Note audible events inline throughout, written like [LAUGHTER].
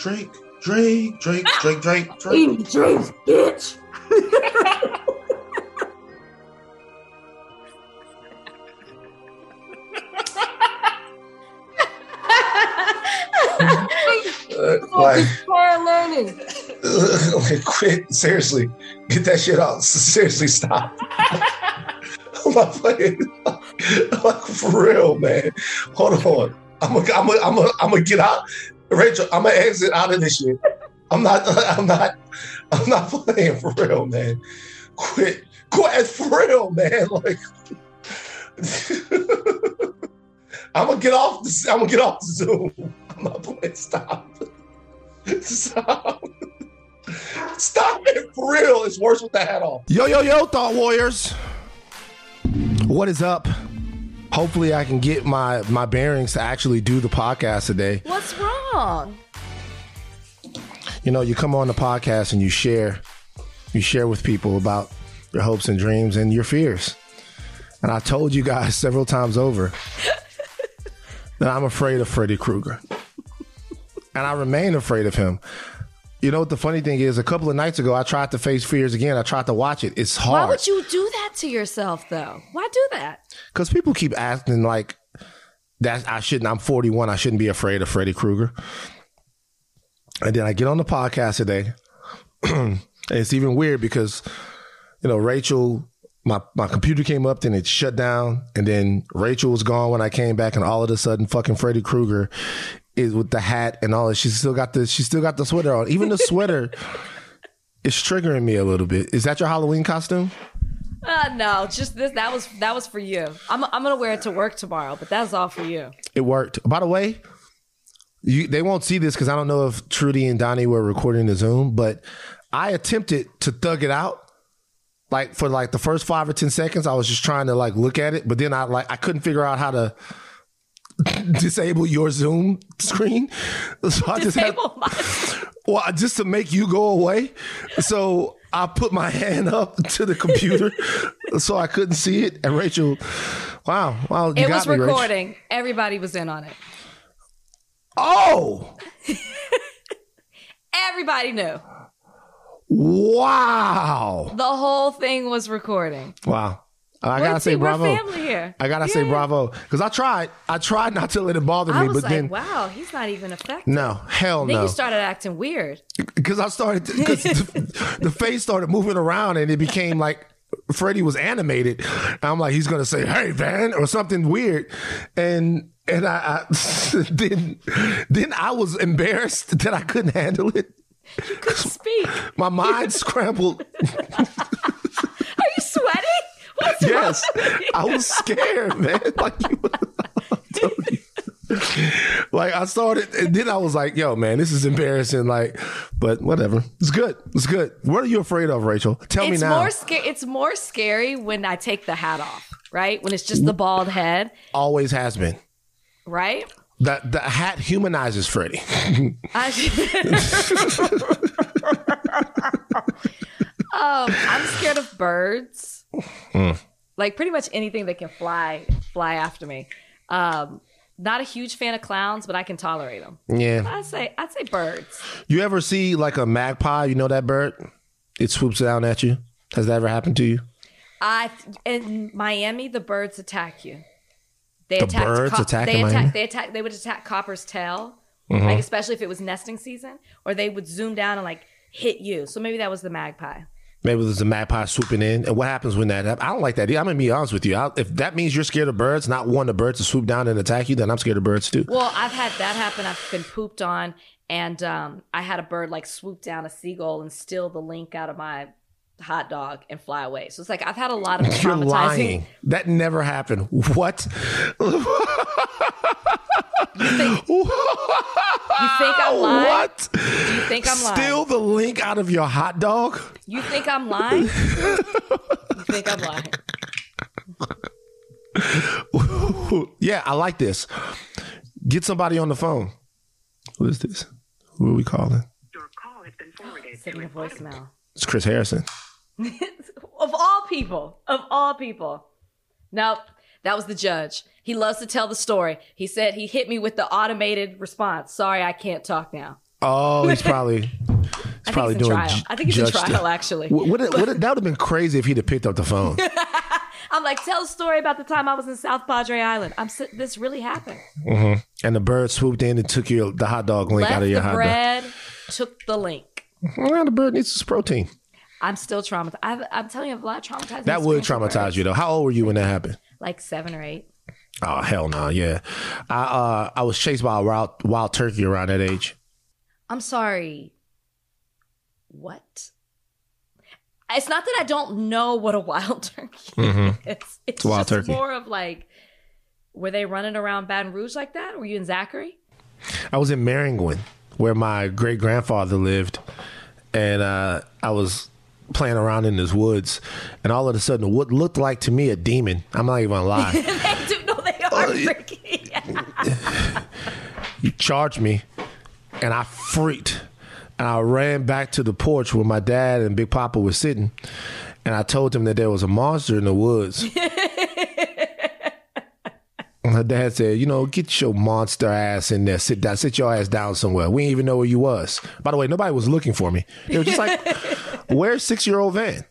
Drake, Drake, Drake, Drake, Drake, Drake. Eating dreams, bitch. Uh, like, Prior learning. [LAUGHS] like, quit. Seriously, get that shit out. [LAUGHS] Seriously, stop. [LAUGHS] I'm not playing. like for real, man. Hold on. I'm gonna, I'm gonna, I'm gonna, I'm gonna get out. Rachel, I'm gonna exit out of this shit. I'm not, [LAUGHS] I'm not, I'm not playing for real, man. Quit, quit for real, man. [LAUGHS] Like, [LAUGHS] I'm gonna get off the, I'm gonna get off Zoom. I'm not playing. Stop. Stop. Stop it for real. It's worse with the hat off. Yo, yo, yo, Thought Warriors. What is up? Hopefully, I can get my my bearings to actually do the podcast today. What's wrong? You know, you come on the podcast and you share, you share with people about your hopes and dreams and your fears. And I told you guys [LAUGHS] several times over that I'm afraid of Freddy Krueger, and I remain afraid of him. You know what the funny thing is? A couple of nights ago, I tried to face fears again. I tried to watch it. It's hard. Why would you do that to yourself, though? Why do that? because people keep asking like that I shouldn't I'm 41 I shouldn't be afraid of Freddy Krueger and then I get on the podcast today and [CLEARS THROAT] it's even weird because you know Rachel my my computer came up then it shut down and then Rachel was gone when I came back and all of a sudden fucking Freddy Krueger is with the hat and all that she's still got the she still got the sweater on even the [LAUGHS] sweater is triggering me a little bit is that your Halloween costume Uh, no, just this. That was that was for you. I'm I'm gonna wear it to work tomorrow, but that's all for you. It worked. By the way, you they won't see this because I don't know if Trudy and Donnie were recording the Zoom, but I attempted to thug it out. Like for like the first five or ten seconds, I was just trying to like look at it, but then I like I couldn't figure out how to disable your Zoom screen. So I just had, well, just to make you go away. So I put my hand up to the computer [LAUGHS] so I couldn't see it. And Rachel, wow, wow, you It got was me, recording. Everybody was in on it. Oh, [LAUGHS] Everybody knew. wow, The whole thing was recording. wow. I gotta say we're bravo. family here. I gotta say Yeah. bravo because I tried. I tried not to let it bother I me, was but like, then wow, he's not even affected. no, hell Then no. Then you started acting weird. [LAUGHS] because I started because the, the face started moving around and it became [LAUGHS] like Freddie was animated. I'm like, he's gonna say, "Hey, Van," or something weird, and and I, I [LAUGHS] then then I was embarrassed that I couldn't handle it. You Couldn't speak. My mind scrambled. Are you sweating? What's Yes, wrong? with you? I was scared, man. [LAUGHS] Like you. You. [LAUGHS] Like I started, and then I was like, "Yo, man, this is embarrassing." Like, but whatever. It's good. It's good. What are you afraid of, Rachel? Tell me now. more scary. It's more scary when I take the hat off, right? When it's just the bald head, Always has been. right? The the hat humanizes Freddie. [LAUGHS] I, um, I'm scared of birds. Hmm. Like pretty much anything that can fly, fly after me. Um, not a huge fan of clowns, but I can tolerate them. yeah. I say, I'd say birds. You ever see like a magpie? You know that bird? It swoops down at you. Has that ever happened to you? I in Miami, the birds attack you. They The attacked birds attack they attack? Mm-hmm. They attack. They would attack Copper's tail, like especially if it was nesting season, or they would zoom down and like hit you. So maybe that was the magpie. Maybe there's a magpie swooping in. And what happens when that happens? I don't like that. I'm gonna be honest with you. I, if that means you're scared of birds, not one of birds to swoop down and attack you, then I'm scared of birds too. Well, I've had that happen. I've been pooped on, and um, I had a bird like swoop down a seagull and steal the link out of my hot dog and fly away. So it's like I've had a lot of [LAUGHS] You're lying. That never happened. What? [LAUGHS] You think I'm lying? What? Do You think I'm lying? Steal the link out of your hot dog? You think I'm lying? you think I'm lying? [LAUGHS] yeah, I like this. Get somebody on the phone. Who is this? Who are we calling? Your call has been forwarded Sending a voicemail. It's Chris Harrison. [LAUGHS] of all people, of all people. Nope, that was the judge. He loves to tell the story. He said he hit me with the automated response. Sorry, I can't talk now. Oh, he's probably [LAUGHS] he's I probably think he's in doing. trial. I think he's in trial, actually. What, what, [LAUGHS] what, that would have been crazy if he'd have picked up the phone. I'm like, tell a story about the time I was in South Padre Island. I'm this really happened. Mm-hmm. and the bird swooped in and took your the hot dog link Left out of your the hot bread, took the link. dog. Well, the bird needs some protein. I'm still traumatized. I've, I'm telling you, I've a lot of traumatized. That would traumatize you though. How old were you when that happened? Like seven or eight. Oh hell no, yeah. I uh I was chased by a wild wild turkey around that age. I'm sorry. What? It's not that I don't know what a wild [LAUGHS] turkey is. It's, Mm-hmm. wild just turkey. more of like, were they running around Baton Rouge like that? Were you in Zachary? I was in Maringouin, where my great grandfather lived, and uh, I was playing around in this woods, and all of a sudden, what looked like to me a demon. I'm not even gonna [LAUGHS] lie. they do know they are uh, he [LAUGHS] charged me, and I freaked, and I ran back to the porch where my dad and Big Papa were sitting, and I told them that there was a monster in the woods. [LAUGHS] And Her dad said, "You know, get your monster ass in there. Sit down. Sit your ass down somewhere. We didn't even know where you was. By the way, nobody was looking for me. They were just like, [LAUGHS] where's six year old Van?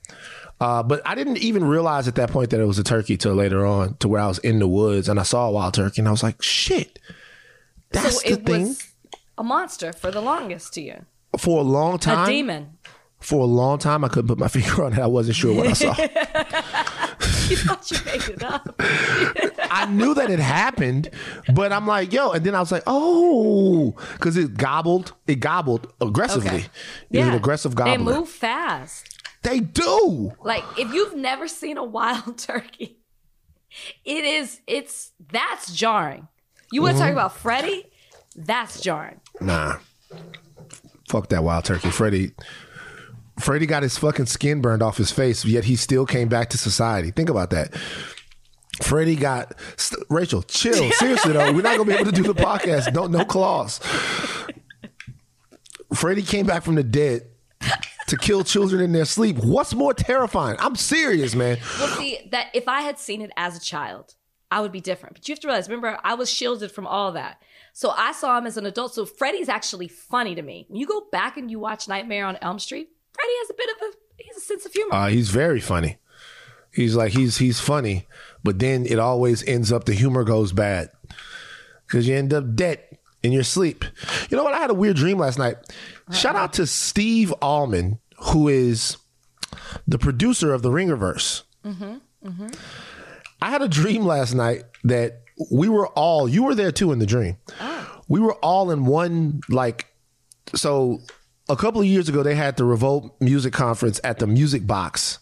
Uh, but I didn't even realize at that point that it was a turkey till later on, to where I was in the woods and I saw a wild turkey and I was like, shit, that's so the it thing. was a monster for the longest to you. for a long time. A demon. For a long time, I couldn't put my [LAUGHS] finger on it. I wasn't sure what I saw. [LAUGHS] You thought you made it up. [LAUGHS] I knew that it happened, but I'm like, yo, and then I was like, oh, because it gobbled, it gobbled aggressively. Okay. It was an aggressive They gobbler. move fast. They do. Like if you've never seen a wild turkey, it is it's that's jarring. You want to Mm-hmm. talk about Freddie? That's jarring. Nah. Fuck that wild turkey. Freddie Freddie got his fucking skin burned off his face, yet he still came back to society. Think about that. Freddie got st- Rachel, chill. [LAUGHS] Seriously though, we're not gonna be able to do the podcast. No, no claws. Freddie came back from the dead to kill children in their sleep. What's more terrifying? I'm serious, man. Well, see that if I had seen it as a child, I would be different. But you have to realize, remember, I was shielded from all that. So I saw him as an adult. So Freddie's actually funny to me. When you go back and you watch Nightmare on Elm Street, Freddie has a bit of a he has a sense of humor. Uh, he's very funny. He's like he's he's funny, but then it always ends up the humor goes bad because you end up dead in your sleep. You know what? I had a weird dream last night. Uh-huh. Shout out to Steve Allman, who is the producer of the Ringerverse. Mm-hmm, mm-hmm. I had a dream last night that we were all. You were there too in the dream. Oh. We were all in one like so a couple of years ago they had the revolt music conference at the music box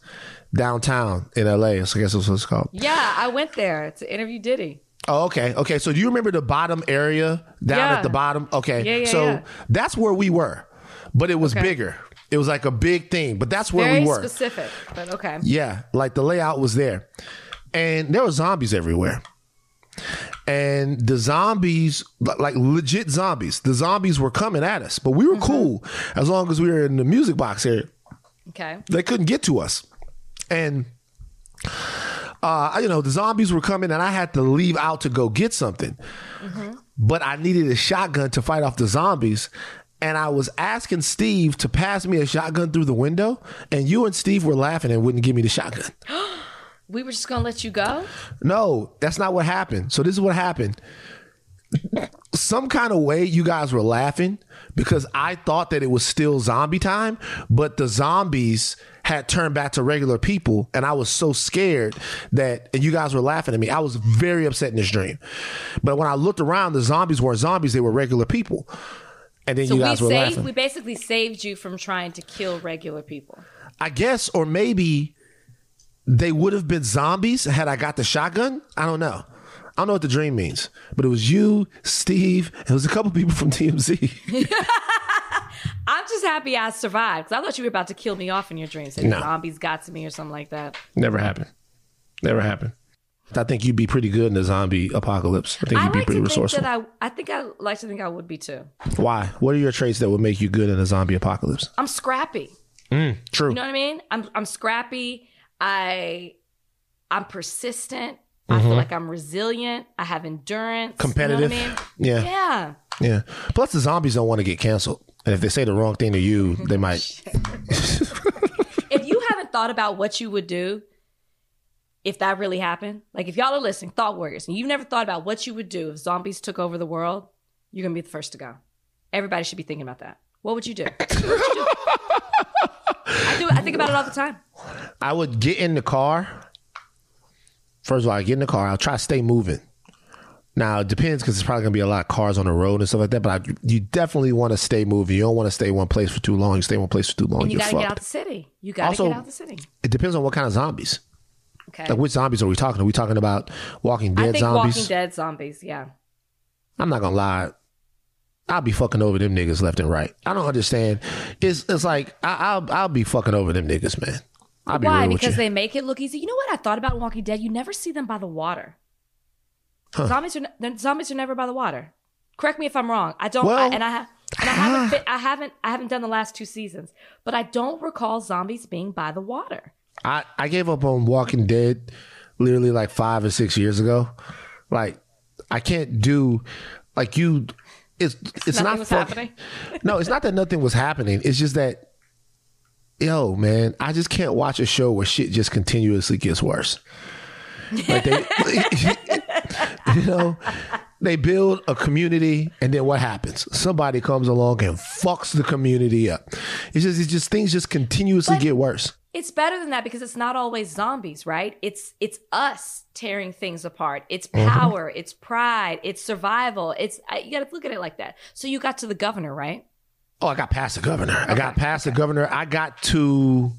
downtown in la so i guess that's what it's called yeah, I went there to interview Diddy. oh okay okay so do you remember the bottom area down Yeah. at the bottom okay Yeah, yeah, so yeah. that's where we were but it was Okay. bigger it was like a big thing but that's where Very we were specific, but okay. yeah, like the layout was there. And there were zombies everywhere. And the zombies, like legit zombies, the zombies were coming at us, but we were cool as long as we were in the music box area. Okay. They couldn't get to us. And, uh, you know, the zombies were coming and I had to leave out to go get something. But I needed a shotgun to fight off the zombies. And I was asking Steve to pass me a shotgun through the window. And you and Steve were laughing and wouldn't give me the shotgun. [GASPS] [GASPS] We were just gonna let you go. No, that's not what happened. So this is what happened. Some kind of way you guys were laughing because I thought that it was still zombie time, but the zombies had turned back to regular people and I was so scared that and you guys were laughing at me. I was very upset in this dream. But when I looked around, the zombies weren't zombies, they were regular people. And then So you we guys were saved. laughing. We basically saved you from trying to kill regular people. I guess, or maybe they would have been zombies had I got the shotgun. I don't know. I don't know what the dream means, but it was you, Steve, and it was a couple people from TMZ. [LAUGHS] I'm just happy I survived because I thought you were about to kill me off in your dreams. Say No. zombies got to me or something like that. Never happened. Never happened. I think you'd be pretty good in the zombie apocalypse. I think I you'd be like pretty to think resourceful. I. I think I like to think I would be too. Why? What are your traits that would make you good in a zombie apocalypse? I'm scrappy. Mm, true. You know what I mean? I'm I'm scrappy. I I'm persistent. I feel like I'm resilient. I have endurance. Mm-hmm. Competitive. You know I mean? Yeah. Yeah. Yeah. Plus, the zombies don't want to get canceled. And if they say the wrong thing to you, [LAUGHS] they might. if you haven't thought about what you would do if that really happened, like if y'all are listening, thought warriors, and you've never thought about what you would do if zombies took over the world, you're gonna be the first to go. Everybody should be thinking about that. What would you do? Would you do? I do. I think about it all the time. I would get in the car. First of all, I get in the car. I'll try to stay moving. Now it depends because there's probably gonna be a lot of cars on the road and stuff like that. But I, you definitely want to stay moving. You don't want to stay one place for too long. You stay one place for too long, And you you're gotta get fucked. out the city. You gotta Also- get out the city. It depends on what kind of zombies. Okay. Like which zombies are we talking? Are we talking about Walking Dead I think zombies? Walking Dead zombies. Yeah. I'm not gonna lie. I'll be fucking over them niggas left and right. I don't understand. It's it's like I, I'll I'll be fucking over them niggas, man. I'll be Why? Because they make it look easy. You know what I thought about Walking Dead? You never see them by the water. Zombies are zombies are never by the water. Correct me if I'm wrong. I don't. Well, I, and I have. And I haven't. Ah. Fit, I haven't. I haven't done the last two seasons, but I don't recall zombies being by the water. I, I gave up on Walking Dead literally like five or six years ago. Like I can't do like you. It's it's Nothing not happening? [LAUGHS] no, it's not that nothing was happening. It's just that yo man, I just can't watch a show where shit just continuously gets worse. Like they, [LAUGHS] you know, they build a community and then what happens? Somebody comes along and fucks the community up. It's just it's just things just continuously But- get worse. It's better than that because it's not always zombies, right? It's it's us tearing things apart. It's Mm-hmm. power. It's pride. It's survival. It's you got to look at it like that. So you got to the governor, right? Oh, I got past the governor. I got past the governor. I got to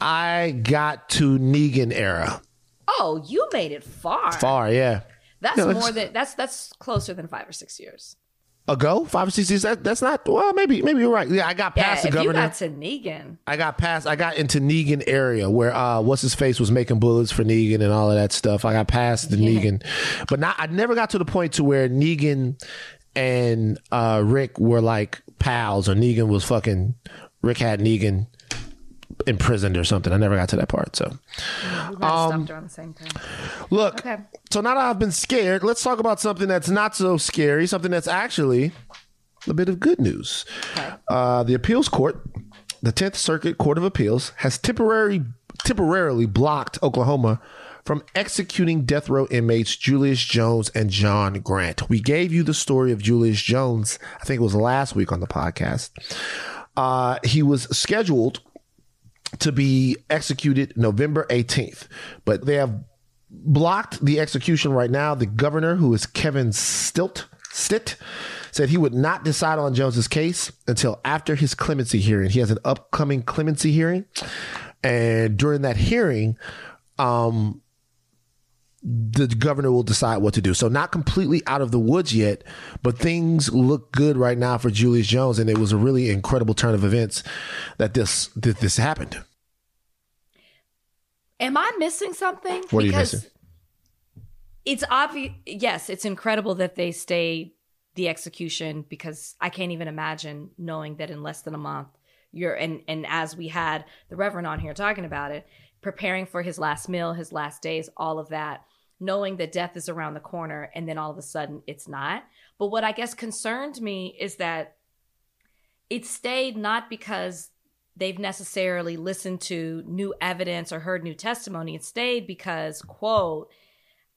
I got to Negan era. Oh, you made it far. Far, yeah. That's Yeah, more than that's that's closer than five or six years. Ago, five or six years. That, that's not well. Maybe, maybe you're right. Yeah, I got Yeah, past the if governor. you got to Negan, I got past. I got into Negan area where uh, what's his face was making bullets for Negan and all of that stuff. I got past the Negan, but not. I never got to the point to where Negan and uh, Rick were like pals, or Negan was fucking. Rick had Negan imprisoned or something. I never got to that part. So we might around the same time. look. Okay. So now that I've been scared, let's talk about something that's not so scary. Something that's actually a bit of good news. Uh, the appeals court, the Tenth Circuit Court of Appeals, has temporary temporarily blocked Oklahoma from executing death row inmates Julius Jones and John Grant. We gave you the story of Julius Jones. I think it was last week on the podcast. Uh, he was scheduled to be executed November 18th, but they have blocked the execution right now. The governor, who is Kevin Stilt, Stitt, said he would not decide on Jones's case until after his clemency hearing. He has an upcoming clemency hearing, and during that hearing, um, the governor will decide what to do. So not completely out of the woods yet, but things look good right now for Julius Jones, and it was a really incredible turn of events that this that this happened. Am I missing something? What are you Because missing? It's obvious. Yes, it's incredible that they stayed the execution because I can't even imagine knowing that in less than a month you're and and as we had the Reverend on here talking about it, preparing for his last meal, his last days, all of that, knowing that death is around the corner, and then all of a sudden it's not. But what I guess concerned me is that it stayed not because they've necessarily listened to new evidence or heard new testimony. It stayed because, quote,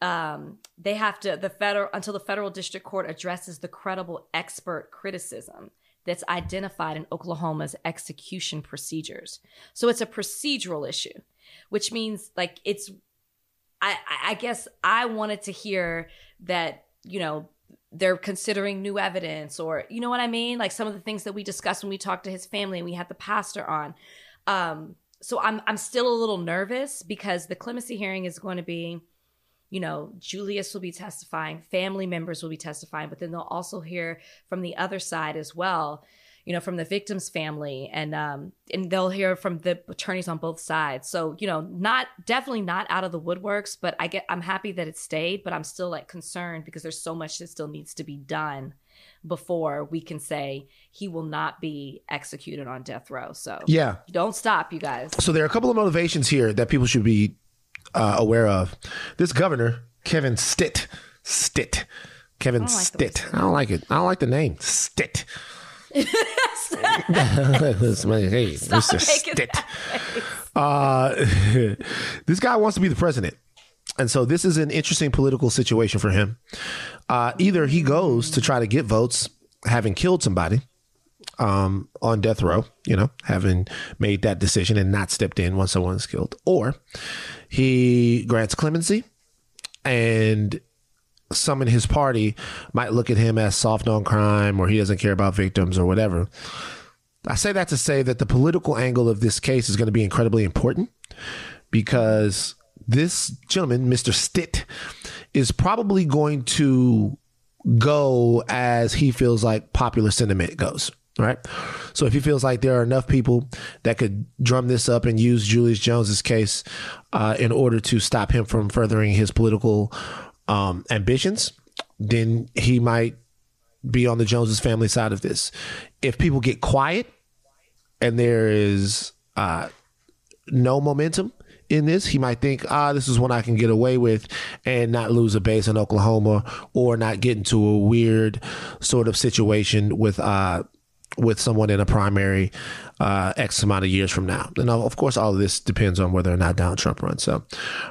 um, they have to the federal until the federal district court addresses the credible expert criticism that's identified in Oklahoma's execution procedures. So it's a procedural issue, which means like it's. I, I- guess I wanted to hear that you know they're considering new evidence or you know what I mean? Like some of the things that we discussed when we talked to his family and we had the pastor on. Um so I'm I'm still a little nervous because the clemency hearing is going to be you know Julius will be testifying family members will be testifying but then they'll also hear from the other side as well you know from the victim's family and um and they'll hear from the attorneys on both sides so you know not definitely not out of the woodworks but i get i'm happy that it stayed but i'm still like concerned because there's so much that still needs to be done before we can say he will not be executed on death row so Yeah. don't stop you guys So there are a couple of motivations here that people should be uh, aware of. This governor, Kevin Stitt, Stitt, Kevin I like Stitt. I don't like it. I don't like the name Stitt. Hey, Stop Mr. making Stitt. that. Uh, [LAUGHS] this guy wants to be the president. And so this is an interesting political situation for him. Uh, either he goes to try to get votes, having killed somebody um, on death row, you know, having made that decision and not stepped in once someone is killed, or he grants clemency and some in his party might look at him as soft on crime or he doesn't care about victims or whatever. I say that to say that the political angle of this case is going to be incredibly important because this gentleman, Mr. Stitt, is probably going to go as he feels like popular sentiment goes. Right. So if he feels like there are enough people that could drum this up and use Julius Jones's case uh, in order to stop him from furthering his political um, ambitions, then he might be on the Joneses family side of this. If people get quiet and there is uh, no momentum in this, he might think, ah, this is one I can get away with and not lose a base in Oklahoma or not get into a weird sort of situation with uh with someone in a primary uh, X amount of years from now. And of course, all of this depends on whether or not Donald Trump runs. So,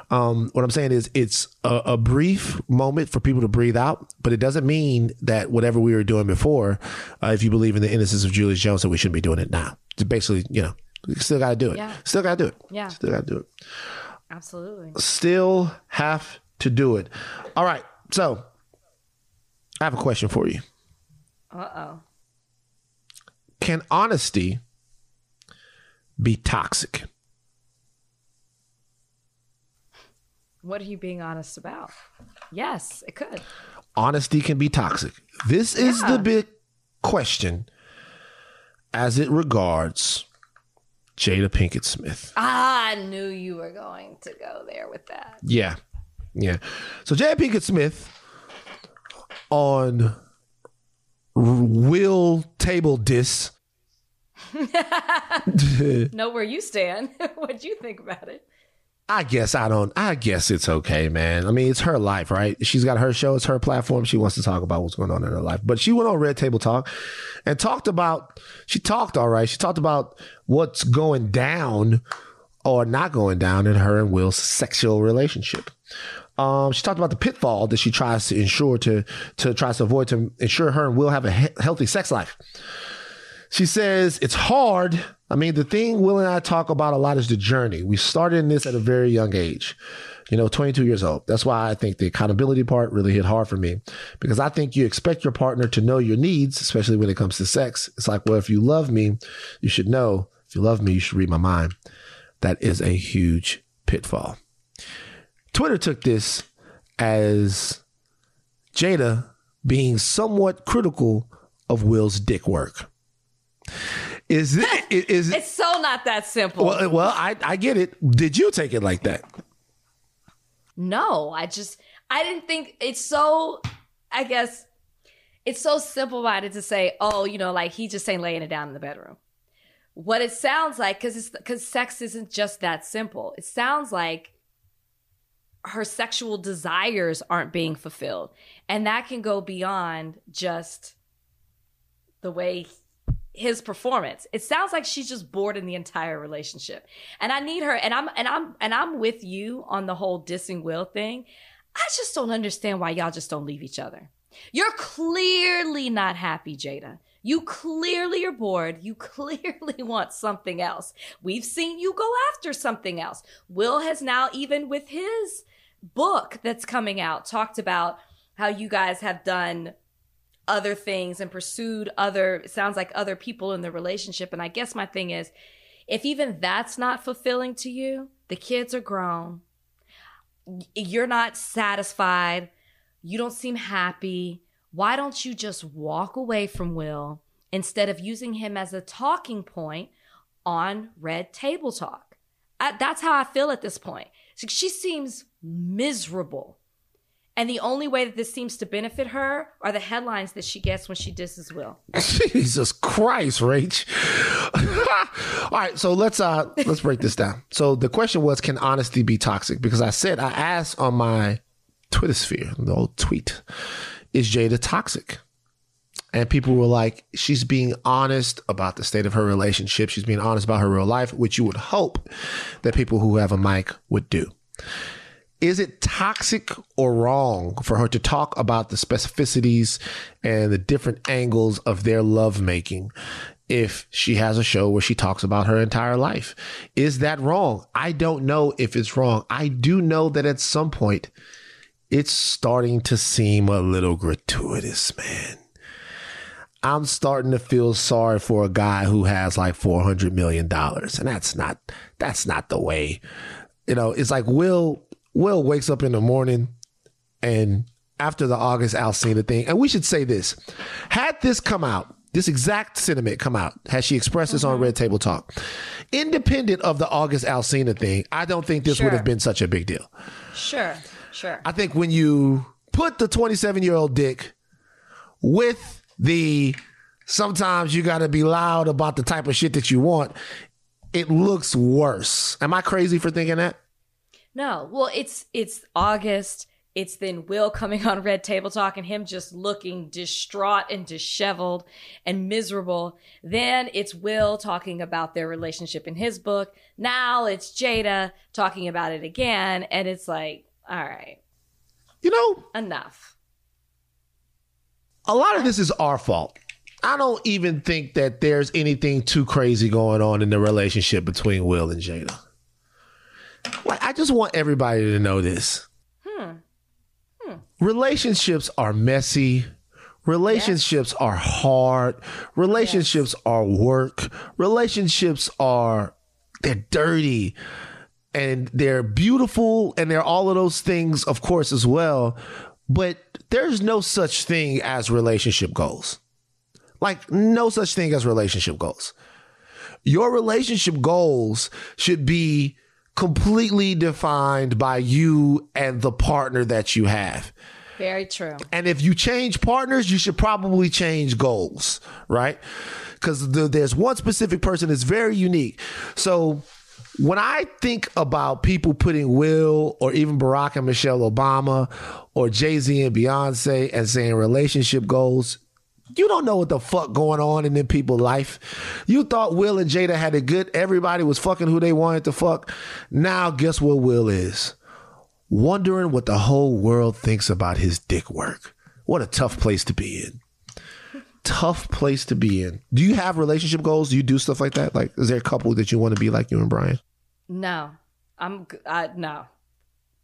um, what I'm saying is, it's a, a brief moment for people to breathe out, but it doesn't mean that whatever we were doing before, uh, if you believe in the innocence of Julius Jones, that we shouldn't be doing it now. It's basically, you know, we still got to do it. Yeah. Still got to do it. Yeah. Still got to do it. Absolutely. Still have to do it. All right. So, I have a question for you. Uh oh. Can honesty be toxic? What are you being honest about? Yes, it could. honesty can be toxic. This is Yeah. the big question as it regards Jada Pinkett Smith. I knew you were going to go there with that. Yeah. Yeah. So Jada Pinkett Smith on Will Table Dis. [LAUGHS] Know where you stand. [LAUGHS] What'd you think about it? I guess I don't. I guess it's okay, man. I mean, it's her life, right? She's got her show. It's her platform. She wants to talk about what's going on in her life. But she went on Red Table Talk and talked about. She talked all right. She talked about what's going down or not going down in her and Will's sexual relationship. Um, she talked about the pitfall that she tries to ensure to to tries to avoid to ensure her and Will have a he- healthy sex life. She says it's hard. I mean, the thing Will and I talk about a lot is the journey. We started in this at a very young age, you know, 22 years old. That's why I think the accountability part really hit hard for me because I think you expect your partner to know your needs, especially when it comes to sex. It's like, well, if you love me, you should know. If you love me, you should read my mind. That is a huge pitfall. Twitter took this as Jada being somewhat critical of Will's dick work. Is it [LAUGHS] is It's so not that simple. well, well I, I get it. Did you take it like that? No, I just I didn't think it's so I guess it's so simple minded to say, oh, you know, like he just ain't laying it down in the bedroom. What it sounds like, because it's because sex isn't just that simple. It sounds like her sexual desires aren't being fulfilled. And that can go beyond just the way his performance. It sounds like she's just bored in the entire relationship. And I need her and I'm and I'm and I'm with you on the whole dissing Will thing. I just don't understand why y'all just don't leave each other. You're clearly not happy, Jada. You clearly are bored. You [LAUGHS] clearly want something else. We've seen you go after something else. Will has now, even with his book that's coming out, talked about how you guys have done other things and pursued other it sounds like other people in the relationship. And i guess my thing is if even that's not fulfilling to you the kids are grown. You're not satisfied. You don't seem happy. Why don't you just walk away from will instead of using him as a talking point on red table talk? I, that's how i feel at this point. She seems miserable and the only way that this seems to benefit her are the headlines that she gets when she disses Will. [LAUGHS] Jesus Christ, Rach. [LAUGHS] All right, so let's uh let's break this down. So the question was, can honesty be toxic? Because I said I asked on my Twitter sphere, the old tweet, is Jada toxic? And people were like, she's being honest about the state of her relationship. She's being honest about her real life, which you would hope that people who have a mic would do. Is it toxic or wrong for her to talk about the specificities and the different angles of their lovemaking if she has a show where she talks about her entire life? Is that wrong? I don't know if it's wrong. I do know that at some point it's starting to seem a little gratuitous, man. I'm starting to feel sorry for a guy who has like 400 million dollars and that's not that's not the way. You know, it's like Will Will wakes up in the morning and after the August Alsina thing, and we should say this. Had this come out, this exact sentiment come out, had she expressed this on mm-hmm. Red Table Talk, independent of the August Alsina thing, I don't think this would have been such a big deal. Sure, sure. I think when you put the 27 year old dick with the sometimes you got to be loud about the type of shit that you want, it looks worse. Am I crazy for thinking that? No, well, it's it's August. It's then Will coming on Red Table Talk and him just looking distraught and disheveled and miserable. Then it's Will talking about their relationship in his book. Now it's Jada talking about it again, and it's like, all right, You know, enough. a lot of this is our fault. I don't even think that there's anything too crazy going on in the relationship between Will and Jada. Like, I just want everybody to know this. Hmm. Hmm. Relationships are messy. Relationships are hard. Relationships are work. Relationships are they're dirty and they're beautiful and they're all of those things of course as well but there's no such thing as relationship goals like no such thing as relationship goals your relationship goals should be completely defined by you and the partner that you have Very true. and if you change partners, you should probably change goals, right? Because the, there's one specific person that's very unique. So when I think about people putting Will or even Barack and Michelle Obama or Jay Z and Beyonce and saying relationship goals, you don't know what the fuck going on in them people's life. You thought Will and Jada had a good. Everybody was fucking who they wanted to fuck. Now guess what Will is? wondering what the whole world thinks about his dick work. What a tough place to be in. Tough place to be in. Do you have relationship goals? Do you do stuff like that? Like, is there a couple that you want to be like you and Brian? No, I'm I, no,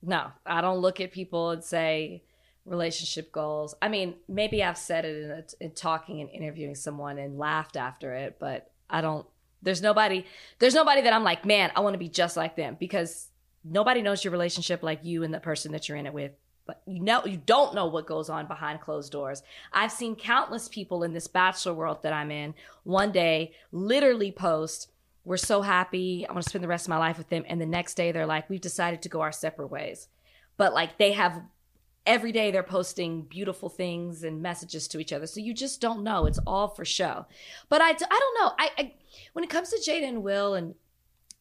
no. I don't look at people and say relationship goals. I mean, maybe I've said it in, a, in talking and interviewing someone and laughed after it, but I don't. There's nobody. There's nobody that I'm like, man, I want to be just like them because nobody knows your relationship like you and the person that you're in it with. But you know, you don't know what goes on behind closed doors. I've seen countless people in this bachelor world that I'm in one day literally post we're so happy. I want to spend the rest of my life with them. And the next day they're like, we've decided to go our separate ways. But like they have every day they're posting beautiful things and messages to each other. So you just don't know. It's all for show. But I, I don't know. I, I when it comes to Jada and Will and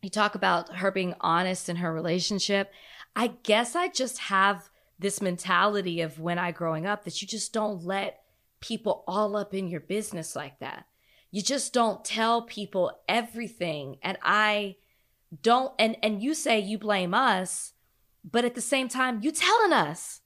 you talk about her being honest in her relationship, I guess I just have this mentality of when I growing up that you just don't let people all up in your business like that you just don't tell people everything and i don't and and you say you blame us but at the same time you telling us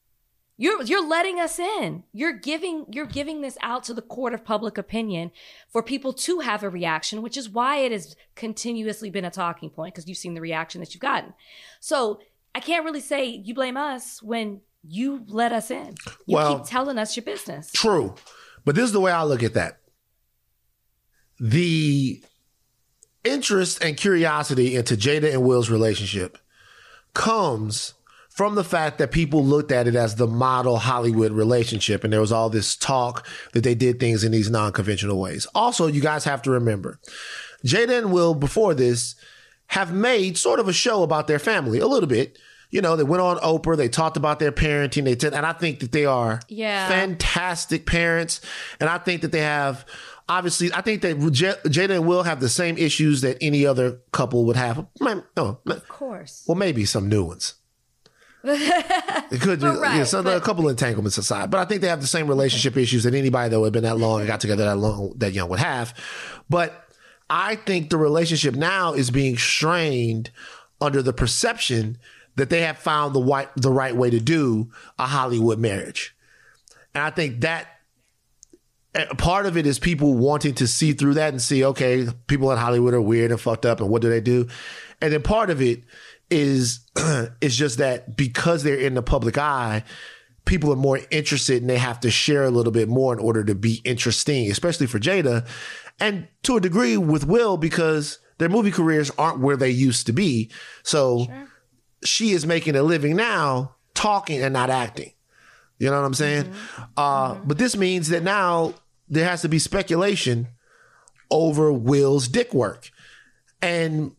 you're you're letting us in you're giving you're giving this out to the court of public opinion for people to have a reaction which is why it has continuously been a talking point because you've seen the reaction that you've gotten so i can't really say you blame us when you let us in you Well- keep telling us your business True. But this is the way I look at that. The interest and curiosity into Jada and Will's relationship comes from the fact that people looked at it as the model Hollywood relationship. And there was all this talk that they did things in these non conventional ways. Also, you guys have to remember Jada and Will, before this, have made sort of a show about their family a little bit. You know, they went on Oprah, they talked about their parenting, they did, and I think that they are Yeah. fantastic parents. And I think that they have, obviously, I think that Jada and Will have the same issues that any other couple would have. No, of course well, maybe some new ones. [LAUGHS] It could be But right, yeah, so are a but- couple entanglements aside, but I think they have the same relationship issues that anybody that would have been that long and got together that long that young would have. But I think the relationship now is being strained under the perception that they have found the white the right way to do a Hollywood marriage, and I think that uh, part of it is people wanting to see through that and see, okay, people in Hollywood are weird and fucked up, and what do they do? And then part of it is [CLEARS THROAT] is just that because they're in the public eye, people are more interested and they have to share a little bit more in order to be interesting, especially for Jada, and to a degree with Will because their movie careers aren't where they used to be. So she is making a living now talking and not acting. You know what I'm saying? Uh, But this means that now there has to be speculation over Will's dick work. And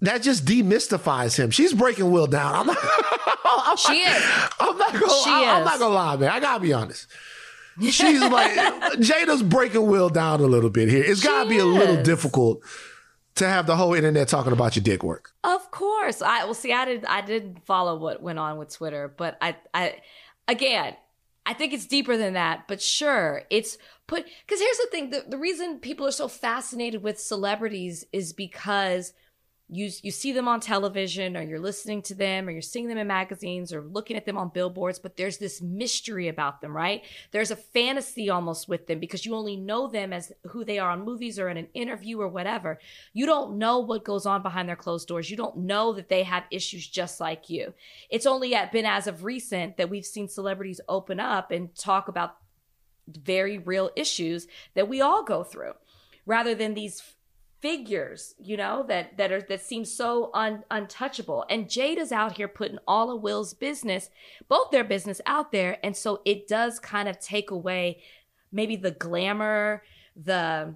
that just demystifies him. She's breaking Will down. I'm not, I'm She is. I'm not gonna, She I, am not gonna lie, man. I gotta be honest. She's like Jada's breaking Will down a little bit here. It's gotta She be a little is. difficult to have the whole internet talking about your dick work. Of course. I well see I did I didn't follow what went on with Twitter, but I I again, I think it's deeper than that, but sure, it's put cuz here's the thing, the, the reason people are so fascinated with celebrities is because you you see them on television or you're listening to them or you're seeing them in magazines or looking at them on billboards but there's this mystery about them right? There's a fantasy almost with them because you only know them as who they are on movies or in an interview or whatever. You don't know what goes on behind their closed doors. You don't know that they have issues just like you. It's only been as of recent that we've seen celebrities open up and talk about very real issues that we all go through rather than these figures you know that that are that seem so un, untouchable. And Jade is out here putting all of will's business both their business out there. And so it does kind of take away maybe the glamour the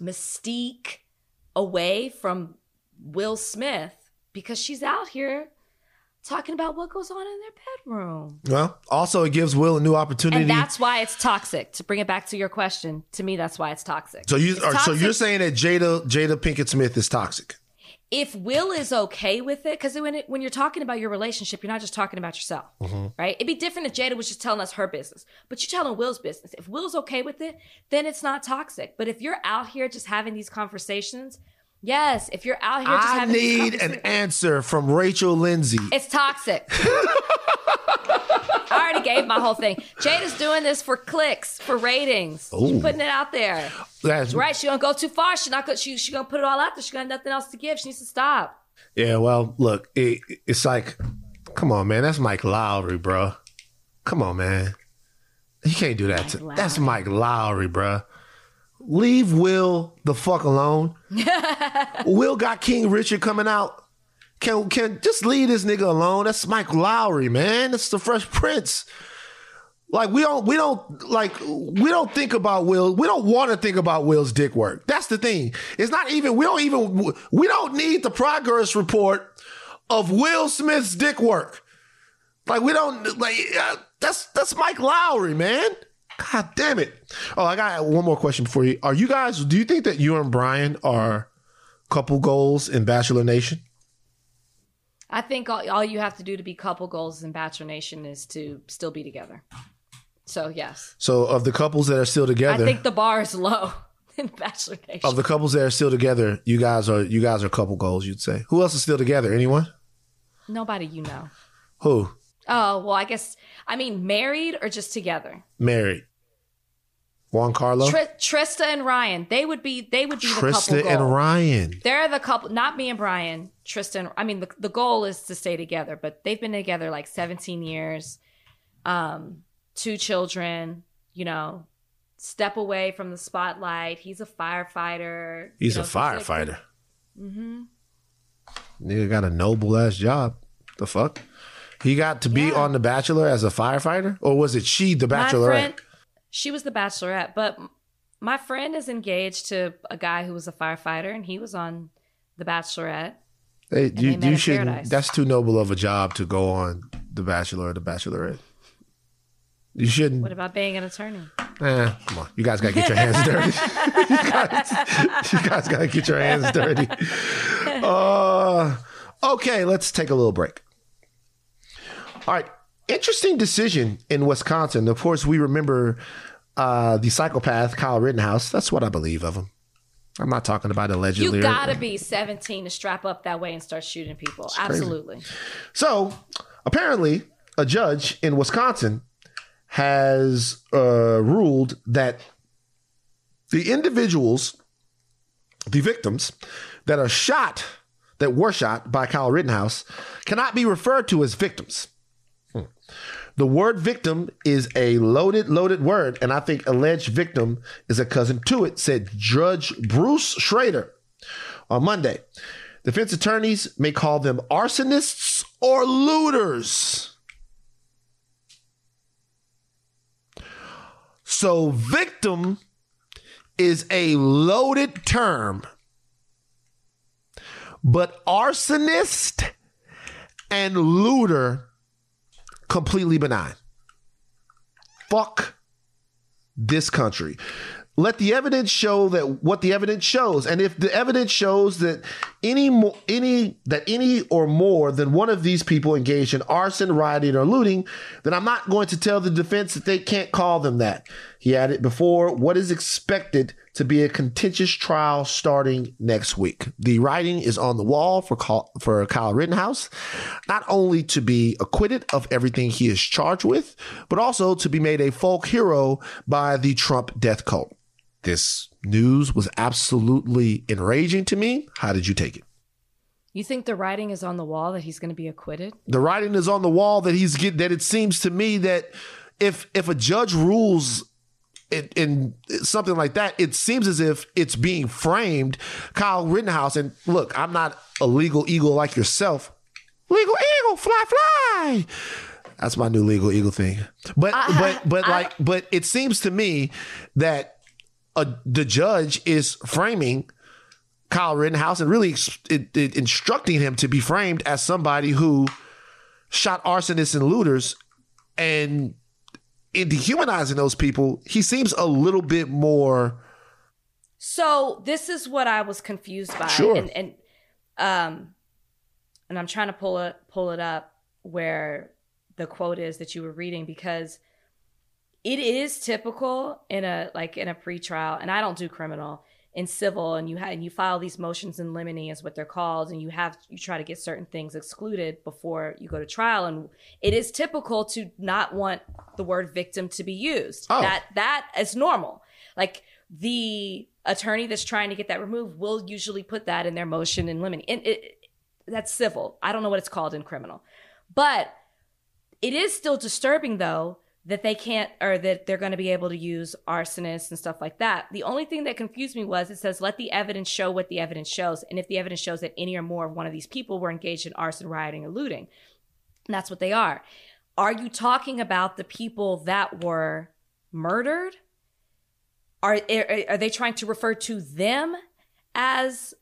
mystique away from will smith because she's out here talking about what goes on in their bedroom Well, also it gives Will a new opportunity. and that's why it's toxic to bring it back to your question to me that's why it's toxic so you It's are, so you're saying that Jada Jada Pinkett Smith is toxic. if Will is okay with it, because when it, when you're talking about your relationship, you're not just talking about yourself, mm-hmm. right? It'd be different if Jada was just telling us her business, but you're telling Will's business. If Will's okay with it, then it's not toxic. But if you're out here just having these conversations, yes, if you're out here just I need an answer from Rachel Lindsay. it's toxic. I already gave my whole thing. Jade is doing this for clicks, for ratings. Ooh. She's putting it out there. That's Right? She gonna go too far. She not gonna. She she gonna put it all out there. She got nothing else to give. She needs to stop. Yeah, well, look, it, it's like, come on, man. That's Mike Lowrey, bro. Come on, man. You can't do that. To, Mike that's Mike Lowrey, bro. Leave Will the fuck alone. [LAUGHS] Will got King Richard coming out. Can can just leave this nigga alone. That's Mike Lowrey, man. That's the Fresh Prince. Like we don't we don't like we don't think about Will. We don't want to think about Will's dick work. That's the thing. It's not even we don't even we don't need the progress report of Will Smith's dick work. Like we don't like uh, that's that's Mike Lowrey, man. God damn it. Oh, I got one more question for you. Are you guys do you think that you and Brian are couple goals in Bachelor Nation? I think all, all you have to do to be couple goals in Bachelor Nation is to still be together. So yes, So of the couples that are still together, I think the bar is low [LAUGHS] in Bachelor Nation. of the couples that are still together, you guys are you guys are couple goals. You'd say. Who else is still together? Anyone? Nobody you know. Who? Oh well, I guess I mean married or just together. Married. Juan Carlo, Tr- Trista and Ryan, they would be they would be the couple Trista goal. and Ryan. They're the couple, not me and Brian. Tristan. I mean, the the goal is to stay together, but they've been together like 17 years. Um, two children. You know, step away from the spotlight. He's a firefighter. He's you a know, so it's like- firefighter. Nigga got a noble ass job. The fuck? He got to be Yeah. on The Bachelor as a firefighter, or was it she, the Bachelorette? friend, she was the bachelorette, but my friend is engaged to a guy who was a firefighter, and he was on the Bachelorette. Hey, you, you shouldn't. paradise. That's too noble of a job to go on The Bachelor or The Bachelorette. You shouldn't. What about being an attorney? Eh, come on, you guys gotta get your hands dirty. [LAUGHS] you, guys, you guys gotta get your hands dirty. [LAUGHS] Uh, okay, let's take a little break. All right. Interesting decision in Wisconsin. Of course, we remember uh, the psychopath Kyle Rittenhouse. That's what I believe of him. I'm not talking about allegedly. You or- gotta be 17 to strap up that way and start shooting people. Absolutely. So apparently, a judge in Wisconsin has uh, ruled that the individuals, the victims that are shot, that were shot by Kyle Rittenhouse, cannot be referred to as victims. The word victim is a loaded, loaded word, and I think alleged victim is a cousin to it, said Judge Bruce Schroeder on Monday. Defense attorneys may call them arsonists or looters. So, victim is a loaded term, but arsonist and looter completely benign. Fuck this country. Let the evidence show that what the evidence shows, and if the evidence shows that any mo- any that any or more than one of these people engaged in arson, rioting, or looting, then I'm not going to tell the defense that they can't call them that. He added before what is expected to be a contentious trial starting next week. The writing is on the wall for Kyle, for Kyle Rittenhouse, not only to be acquitted of everything he is charged with, but also to be made a folk hero by the Trump death cult. This news was absolutely enraging to me. How did you take it? You think the writing is on the wall that he's going to be acquitted? The writing is on the wall that he's get that it seems to me that if if a judge rules in, in something like that, it seems as if it's being framed. Kyle Rittenhouse, and look, I'm not a legal eagle like yourself. Legal eagle, fly, fly. That's my new legal eagle thing. But but [LAUGHS] but like but it seems to me that a, the judge is framing Kyle Rittenhouse and really it, it, instructing him to be framed as somebody who shot arsonists and looters and in dehumanizing those people, he seems a little bit more. So this is what I was confused by, Sure. and and um, and I'm trying to pull it pull it up where the quote is that you were reading because it is typical in a like in a pretrial, and I don't do criminal in civil, and you ha- and you file these motions in limine is what they're called, and you have you try to get certain things excluded before you go to trial, and it is typical to not want the word victim to be used. Oh. That that is normal. Like the attorney that's trying to get that removed will usually put that in their motion in limine. And it, that's civil. I don't know what it's called in criminal. But it is still disturbing though that they can't or that they're going to be able to use arsonists and stuff like that. The only thing that confused me was it says let the evidence show what the evidence shows and if the evidence shows that any or more of one of these people were engaged in arson, rioting or looting. That's what they are. Are you talking about the people that were murdered? Are are, are they trying to refer to them as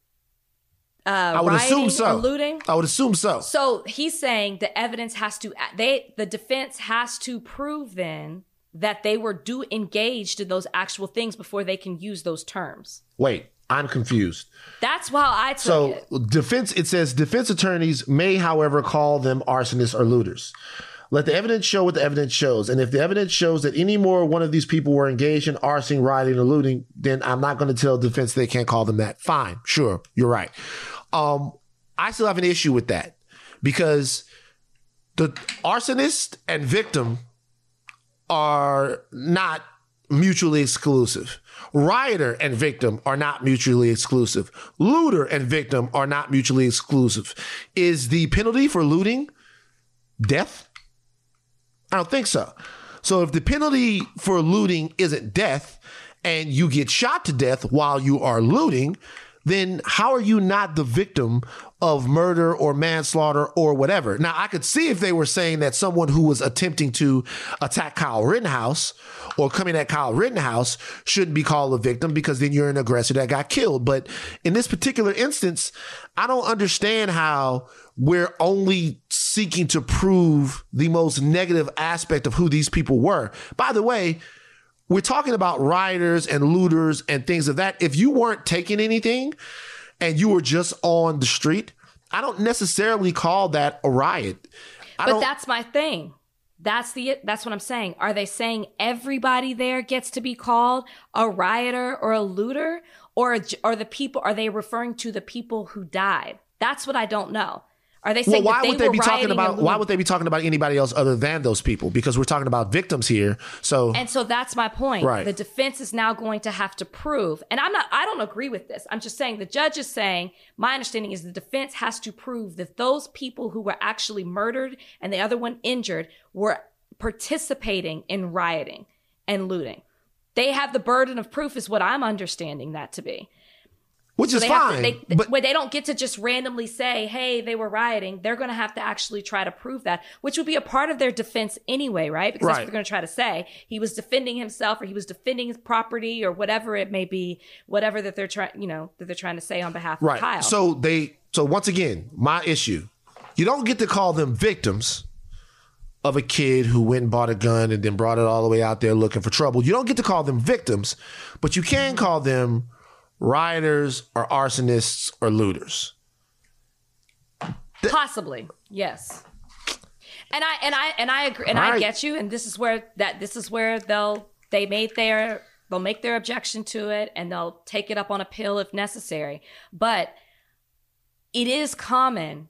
uh, I would assume so. looting? I would assume so. So he's saying the evidence has to they the defense has to prove then that they were do engaged in those actual things before they can use those terms. Wait, I'm confused. That's why I took So it. defense it says defense attorneys may, however, call them arsonists or looters. Let the evidence show what the evidence shows. And if the evidence shows that any more one of these people were engaged in arson, rioting, or looting, then I'm not going to tell defense they can't call them that. Fine. Sure. You're right. Um, I still have an issue with that because the arsonist and victim are not mutually exclusive. Rioter and victim are not mutually exclusive. Looter and victim are not mutually exclusive. Is the penalty for looting death? I don't think so. So if the penalty for looting isn't death and you get shot to death while you are looting, then how are you not the victim of murder or manslaughter or whatever? Now, I could see if they were saying that someone who was attempting to attack Kyle Rittenhouse or coming at Kyle Rittenhouse shouldn't be called a victim because then you're an aggressor that got killed. But in this particular instance, I don't understand how we're only seeking to prove the most negative aspect of who these people were. By the way, we're talking about rioters and looters and things of that. If you weren't taking anything and you were just on the street, I don't necessarily call that a riot. I but that's my thing. That's the that's what I'm saying. Are they saying everybody there gets to be called a rioter or a looter, or are the people? Are they referring to the people who died? That's what I don't know. Are they well, why that they would they were be talking about? Why would they be talking about anybody else other than those people? Because we're talking about victims here. So And so that's my point. Right. The defense is now going to have to prove, and I'm not, I don't agree with this. I'm just saying the judge is saying, my understanding is the defense has to prove that those people who were actually murdered and the other one injured were participating in rioting and looting. They have the burden of proof, is what I'm understanding that to be. Which So is fine. to, they, but where they don't get to just randomly say, "Hey, they were rioting." They're going to have to actually try to prove that, which would be a part of their defense anyway, right? Because that's what they're going to try to say. He was defending himself, or he was defending his property, or whatever it may be, whatever that they're trying, you know, that they're trying to say on behalf of right. Kyle. So they. So once again, my issue. You don't get to call them victims of a kid who went and bought a gun and then brought it all the way out there looking for trouble. You don't get to call them victims, but you can call them rioters or arsonists or looters. Possibly, yes. And I and I and I agree and All I right. get you. And this is where that this is where they'll they made their they'll make their objection to it and they'll take it up on appeal if necessary. But it is common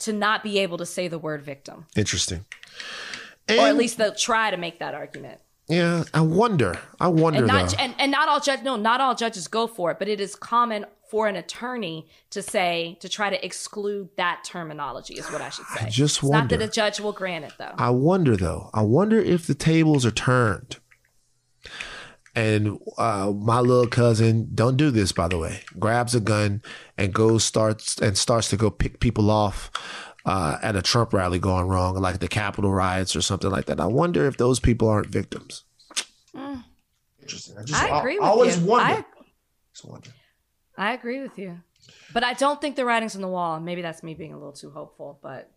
to not be able to say the word victim, Interesting. or at least they'll try to make that argument. Yeah, I wonder. I wonder And not and, and not all judge no not all judges go for it, but it is common for an attorney to say to try to exclude that terminology is what I should say. I just it's not that a judge will grant it though. I wonder though. I wonder if the tables are turned. And uh, my little cousin, don't do this by the way, grabs a gun and goes starts and starts to go pick people off uh, at a Trump rally going wrong, like the Capitol riots or something like that. I wonder if those people aren't victims. Interesting. I just I agree with always you. wonder. I, Just wonder. I agree with you. But I don't think the writing's on the wall. Maybe that's me being a little too hopeful. But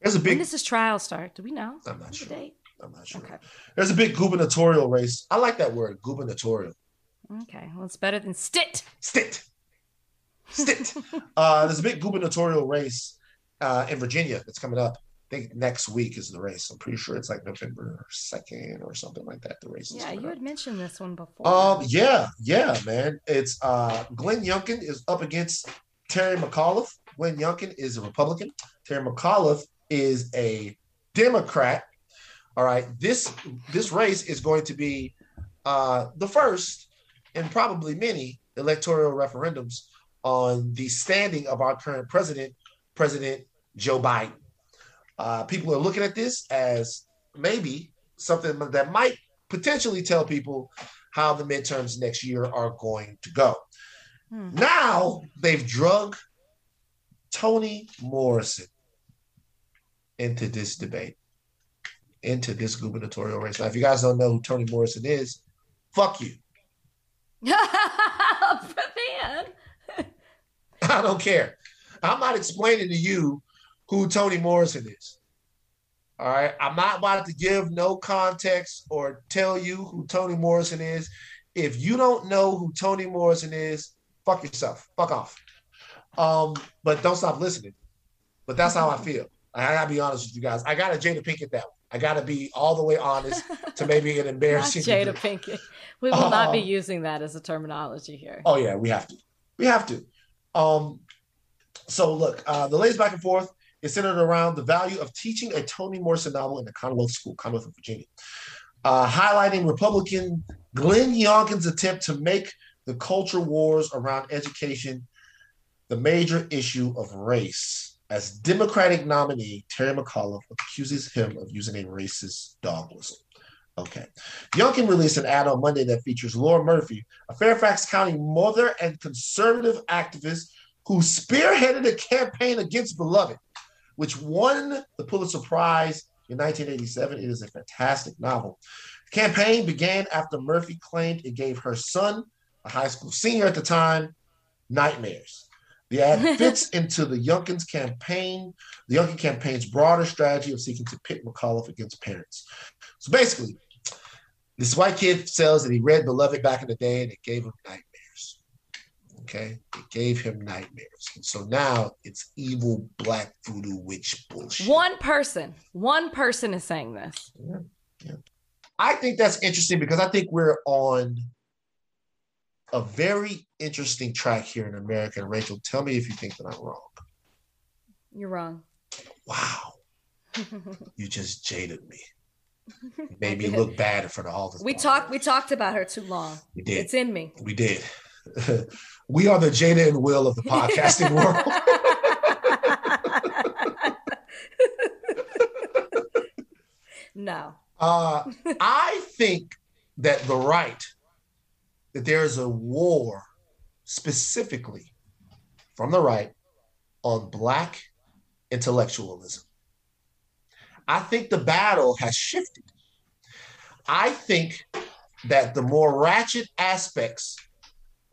There's a when big. does this trial start? Do we know? I'm not The sure. date? I'm not sure. Okay. There's a big gubernatorial race. I like that word, gubernatorial. Okay. Well, it's better than stit. Stit. Stit. uh, there's a big gubernatorial race uh, in Virginia that's coming up. I think next week is the race. I'm pretty sure it's like November 2nd or something like that. The race Yeah, you up. had mentioned this one before. Um, yeah, yeah, man. It's uh Glenn Youngkin is up against Terry McAuliffe. Glenn Youngkin is a Republican. Terry McAuliffe is a Democrat. All right. This this race is going to be uh the first in probably many electoral referendums on the standing of our current president, President Joe Biden. Uh, people are looking at this as maybe something that might potentially tell people how the midterms next year are going to go. Hmm. Now they've drug Toni Morrison into this debate, into this gubernatorial race. Now, if you guys don't know who Toni Morrison is, fuck you. [LAUGHS] [LAUGHS] I don't care. I'm not explaining to you who Toni Morrison is. All right. I'm not about to give no context or tell you who Toni Morrison is. If you don't know who Toni Morrison is, fuck yourself. Fuck off. Um, but don't stop listening. But that's how I feel. I gotta be honest with you guys. I gotta Jada Pinkett that one. I gotta be all the way honest to maybe an embarrassing. [LAUGHS] Jada. Pinkett. We will not be Um, using that as a terminology here. Oh yeah, we have to. We have to. Um, so look, uh, the latest back and forth is centered around the value of teaching a Toni Morrison novel in a Commonwealth school, Commonwealth of Virginia, uh, highlighting Republican Glenn Youngkin's attempt to make the culture wars around education the major issue of race. As Democratic nominee Terry McAuliffe accuses him of using a racist dog whistle. Okay. Youngkin released an ad on Monday that features Laura Murphy, a Fairfax County mother and conservative activist who spearheaded a campaign against Beloved, which won the Pulitzer Prize in 1987. It is a fantastic novel. The campaign began after Murphy claimed it gave her son, a high school senior at the time, nightmares. The ad [LAUGHS] fits into the Youngkin's campaign, the Youngkin campaign's broader strategy of seeking to pit McAuliffe against parents. So basically, this white kid says that he read Beloved back in the day and it gave him nightmares. Okay, it gave him nightmares, and so now it's evil black voodoo witch bullshit. One person, one person is saying this. Yeah, yeah. I think that's interesting because I think we're on a very interesting track here in America. And Rachel, tell me if you think that I'm wrong. You're wrong. Wow, [LAUGHS] you just jaded me. [LAUGHS] Made me look bad for the all this. we talked. We talked about her too long. We did. It's in me. We did. [LAUGHS] we are the Jada and Will of the podcasting world. [LAUGHS] no. Uh, I think that the right, that there is a war specifically from the right on Black intellectualism. I think the battle has shifted. I think that the more ratchet aspects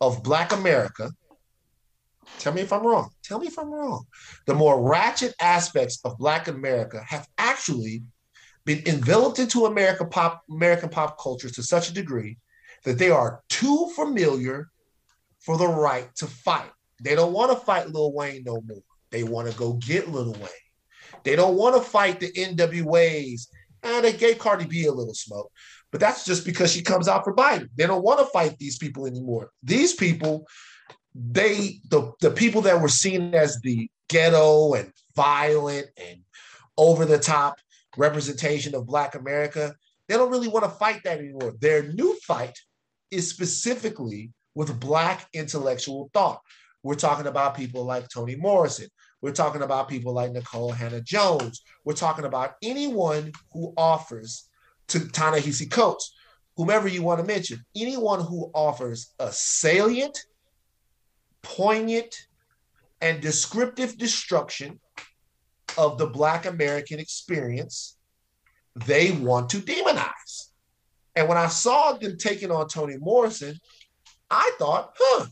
of Black America, tell me if I'm wrong, tell me if I'm wrong, the more ratchet aspects of Black America have actually been enveloped into America pop, American pop culture to such a degree that they are too familiar for the right to fight. They don't want to fight Lil Wayne no more. They want to go get Lil Wayne. They don't want to fight the NWAs. And ah, they gave Cardi B a little smoke, but that's just because she comes out for Biden. They don't want to fight these people anymore. These people, they the the people that were seen as the ghetto and violent and over the top representation of Black America, they don't really want to fight that anymore. Their new fight is specifically with Black intellectual thought. We're talking about people like Toni Morrison. We're talking about people like Nikole Hannah-Jones. We're talking about anyone who offers to Ta-Nehisi Coates, whomever you want to mention, anyone who offers a salient, poignant, and descriptive destruction of the Black American experience, they want to demonize. And when I saw them taking on Toni Morrison, I thought, huh,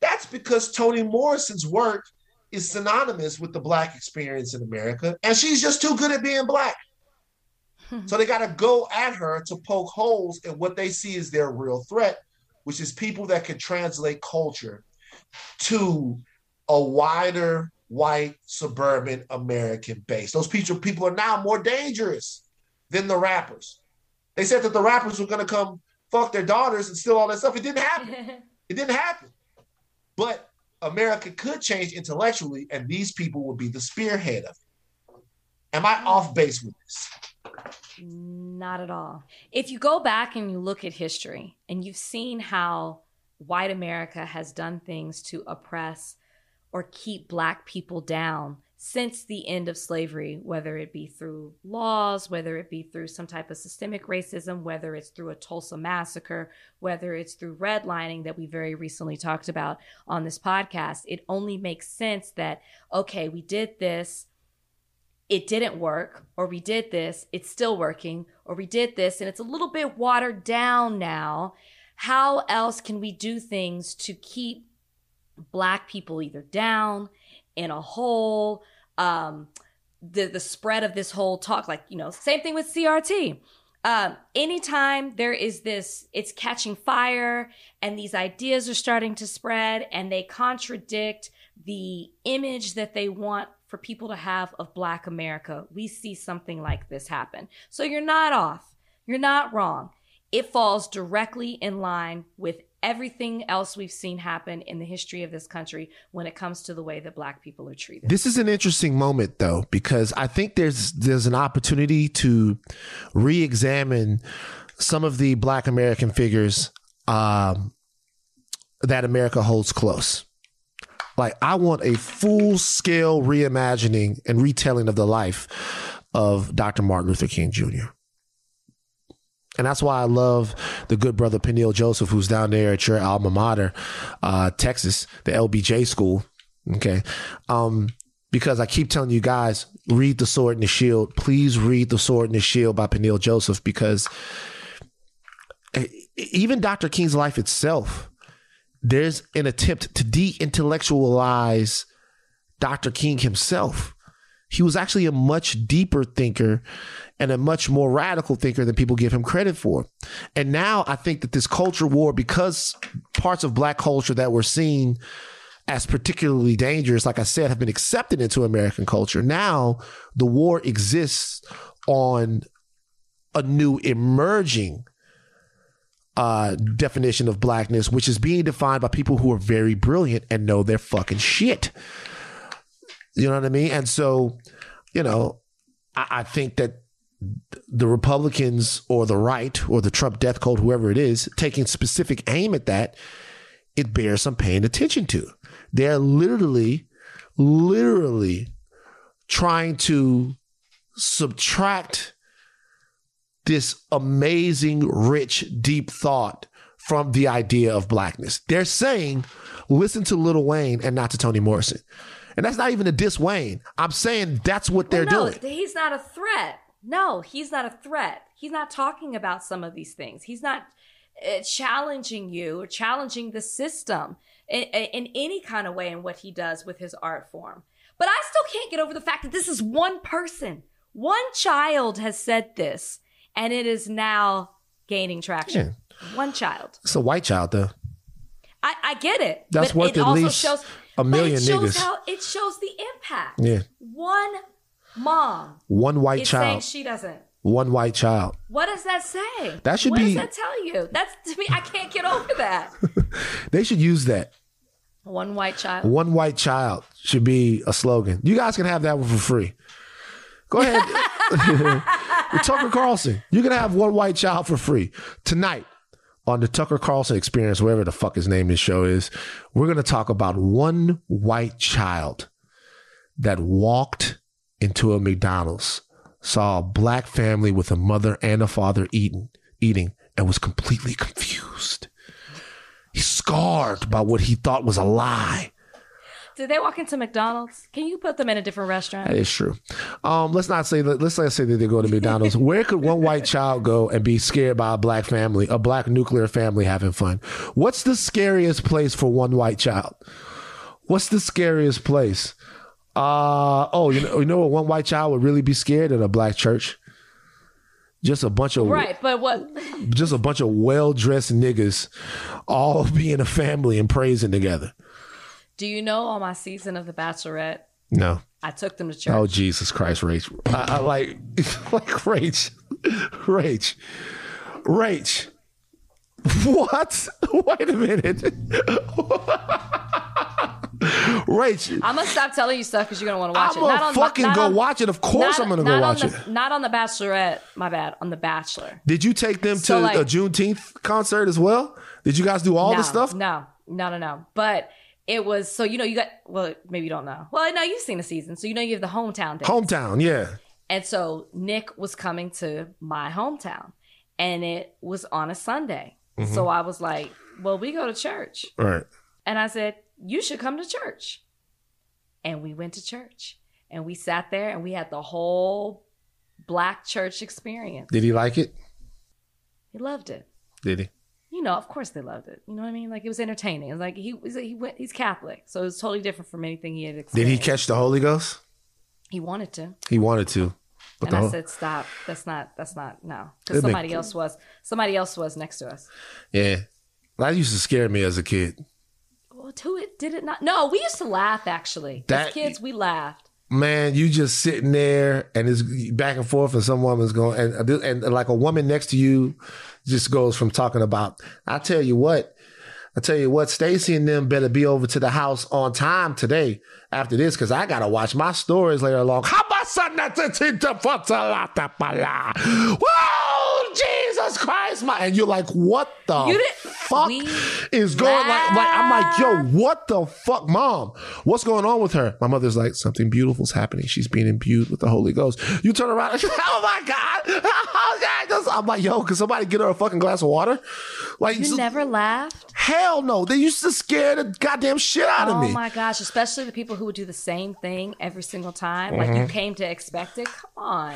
that's because Toni Morrison's work is synonymous with the Black experience in America, and she's just too good at being Black. Hmm. So they got to go at her to poke holes in what they see as their real threat, which is people that can translate culture to a wider white suburban American base. Those people, people are now more dangerous than the rappers. They said that the rappers were going to come fuck their daughters and steal all that stuff. It didn't happen. [LAUGHS] It didn't happen. But America could change intellectually, and these people would be the spearhead of it. Am I off base with this? Not at all. If you go back and you look at history and you've seen how white America has done things to oppress or keep black people down since the end of slavery, whether it be through laws, whether it be through some type of systemic racism, whether it's through a Tulsa massacre, whether it's through redlining that we very recently talked about on this podcast, it only makes sense that, okay, we did this, it didn't work, or we did this, it's still working, or we did this and it's a little bit watered down now. How else can we do things to keep black people either down, in a whole um, the the spread of this whole talk, like you know, same thing with CRT. Um, anytime there is this, it's catching fire, and these ideas are starting to spread, and they contradict the image that they want for people to have of Black America. We see something like this happen. So you're not off. You're not wrong. It falls directly in line with everything else we've seen happen in the history of this country when it comes to the way that black people are treated. This is an interesting moment though because I think there's there's an opportunity to re-examine some of the black American figures um, that America holds close. Like I want a full-scale reimagining and retelling of the life of Dr. Martin Luther King Jr. And that's why I love the good brother Peniel Joseph, who's down there at your alma mater, uh, Texas, the LBJ school. Okay. Um, because I keep telling you guys, read The Sword and the Shield. Please read The Sword and the Shield by Peniel Joseph because even Dr. King's life itself, there's an attempt to de intellectualize Dr. King himself. He was actually a much deeper thinker and a much more radical thinker than people give him credit for. And now I think that this culture war, because parts of black culture that were seen as particularly dangerous, like I said, have been accepted into American culture. Now the war exists on a new emerging uh, definition of blackness, which is being defined by people who are very brilliant and know their fucking shit. You know what I mean? And so, you know, I, I think that the Republicans or the right or the Trump death cult, whoever it is, taking specific aim at that, it bears some paying attention to. They're literally, literally trying to subtract this amazing, rich, deep thought from the idea of blackness. They're saying, listen to Lil Wayne and not to Toni Morrison. And that's not even a diss Wayne. I'm saying that's what they're Well, no, doing. he's not a threat. No, he's not a threat. He's not talking about some of these things. He's not uh, challenging you or challenging the system in, in any kind of way in what he does with his art form. But I still can't get over the fact that this is one person. One child has said this, and it is now gaining traction. One child. It's a white child, though. I, I get it. That's but worth it at also least shows, a million it shows niggas. How, it shows the impact. Yeah. One mom One white child. she doesn't. One white child. What does that say? That should what be- does that tell you? That's to me. I can't get over that. [LAUGHS] They should use that. One white child. One white child should be a slogan. You guys can have that one for free. Go ahead. [LAUGHS] [LAUGHS] Tucker Carlson, you can have one white child for free tonight on the Tucker Carlson Experience, wherever the fuck his name his show is. We're going to talk about one white child that walked into a McDonald's, saw a black family with a mother and a father eating, eating, and was completely confused. He's scarred by what he thought was a lie. Did they walk into McDonald's? Can you put them in a different restaurant? That is true. Um, let's not say that. Let's not say that they go to McDonald's. [LAUGHS] Where could one white child go and be scared by a black family, a black nuclear family having fun? What's the scariest place for one white child? What's the scariest place? Uh oh, you know, you know what? One white child would really be scared at a black church. Just a bunch of Right, but what? just a bunch of well dressed niggas, all [LAUGHS] being a family and praising together. Do you know on my season of The Bachelorette, No. I took them to church. Oh Jesus Christ, Rach! I, I like [LAUGHS] like Rach, Rach, Rach. What? [LAUGHS] Wait a minute, [LAUGHS] Rach. I'm gonna stop telling you stuff because you're gonna want to watch I'm it. gonna fucking not go on- watch it. Of course, not- I'm gonna go watch the- it. Not on The Bachelorette. My bad. On The Bachelor. Did you take them to So, like- a Juneteenth concert as well? Did you guys do all no, the stuff? No, no, no, no. But it was so you know you got well maybe you don't know. Well, no, you've seen the season, so you know you have the hometown day. Hometown, yeah. And so Nick was coming to my hometown, and it was on a Sunday. Mm-hmm. So I was like, "Well, we go to church," right and I said, "You should come to church." And we went to church, and we sat there, and we had the whole black church experience. Did he like it? He loved it. Did he? You know, of course they loved it. You know what I mean? Like it was entertaining. It was like he was he went he's Catholic, so it was totally different from anything he had Did he catch the Holy Ghost? He wanted to, He wanted to. But and I said, "Stop. That's not. That's not. No." Because make- somebody else was. Somebody else was next to us. yeah, that used to scare me as a kid. Well, to it did it not? No, we used to laugh. Actually, That- as kids, we laughed. Man, you just sitting there and it's back and forth, and some woman's going, and, and like a woman next to you just goes from talking about, I tell you what, I tell you what, Stacy and them better be over to the house on time today after this, because I gotta watch my stories later along. How about Whoa, Jesus Christ, my and you're like, what the fuck we is going like like I'm like, yo, what the fuck, mom? What's going on with her? My mother's like, something beautiful's happening. She's being imbued with the Holy Ghost. You turn around, and, [LAUGHS] oh my god, [LAUGHS] oh god, I'm like, yo, can somebody get her a fucking glass of water? Like, You never laughed. hell no, they used to scare the goddamn shit out of me. Oh my gosh! Especially the people who would do the same thing every single time. Like you came to expect it. Come on.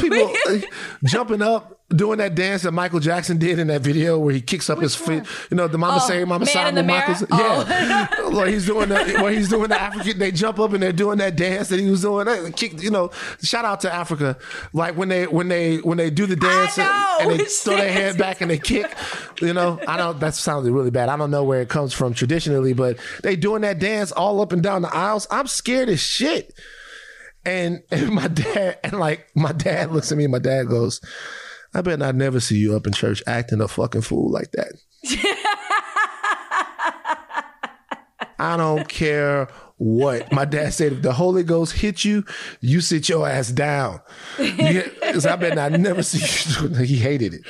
People [LAUGHS] uh, jumping up, doing that dance that Michael Jackson did in that video where he kicks up his feet. You know, the Mama Oh, say, Mama say, Michael's. Oh. Yeah, [LAUGHS] [LAUGHS] where he's doing the where he's doing the African. They jump up and they're doing that dance that he was doing. Kick, you know, shout out to Africa. Like when they when they when they do the dance and- they [LAUGHS] which throw their head back and they kick. You know, I don't. That sounded really bad. I don't know where it comes from traditionally, but they doing that dance all up and down the aisles. I'm scared as shit. And, and my dad, and like my dad looks at me and my dad goes, I bet I never see you up in church acting a fucking fool like that. [LAUGHS] I don't care what. My dad said, if the Holy Ghost hit you, you sit your ass down. Because I bet I never see you. He hated it.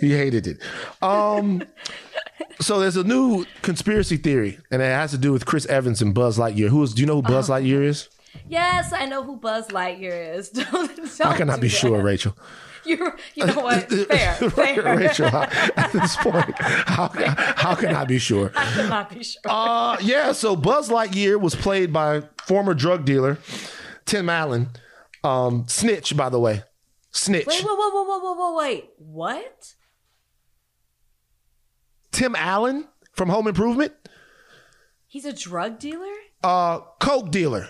He hated it. Um, so there's a new conspiracy theory, and it has to do with Chris Evans and Buzz Lightyear. Who is? Do you know who Buzz Lightyear is? Yes, I know who Buzz Lightyear is. Don't, [LAUGHS] don't I cannot be that. sure, Rachel. You know what? Fair, [LAUGHS] fair. Rachel, how- at this point, how, [LAUGHS] how can I be sure? I could not be sure. Uh, yeah, so Buzz Lightyear was played by former drug dealer Tim Allen. Um, snitch, by the way. Snitch. wait, whoa, whoa, whoa, whoa, whoa, wait. What? Tim Allen from Home Improvement. He's a drug dealer? Uh, coke dealer.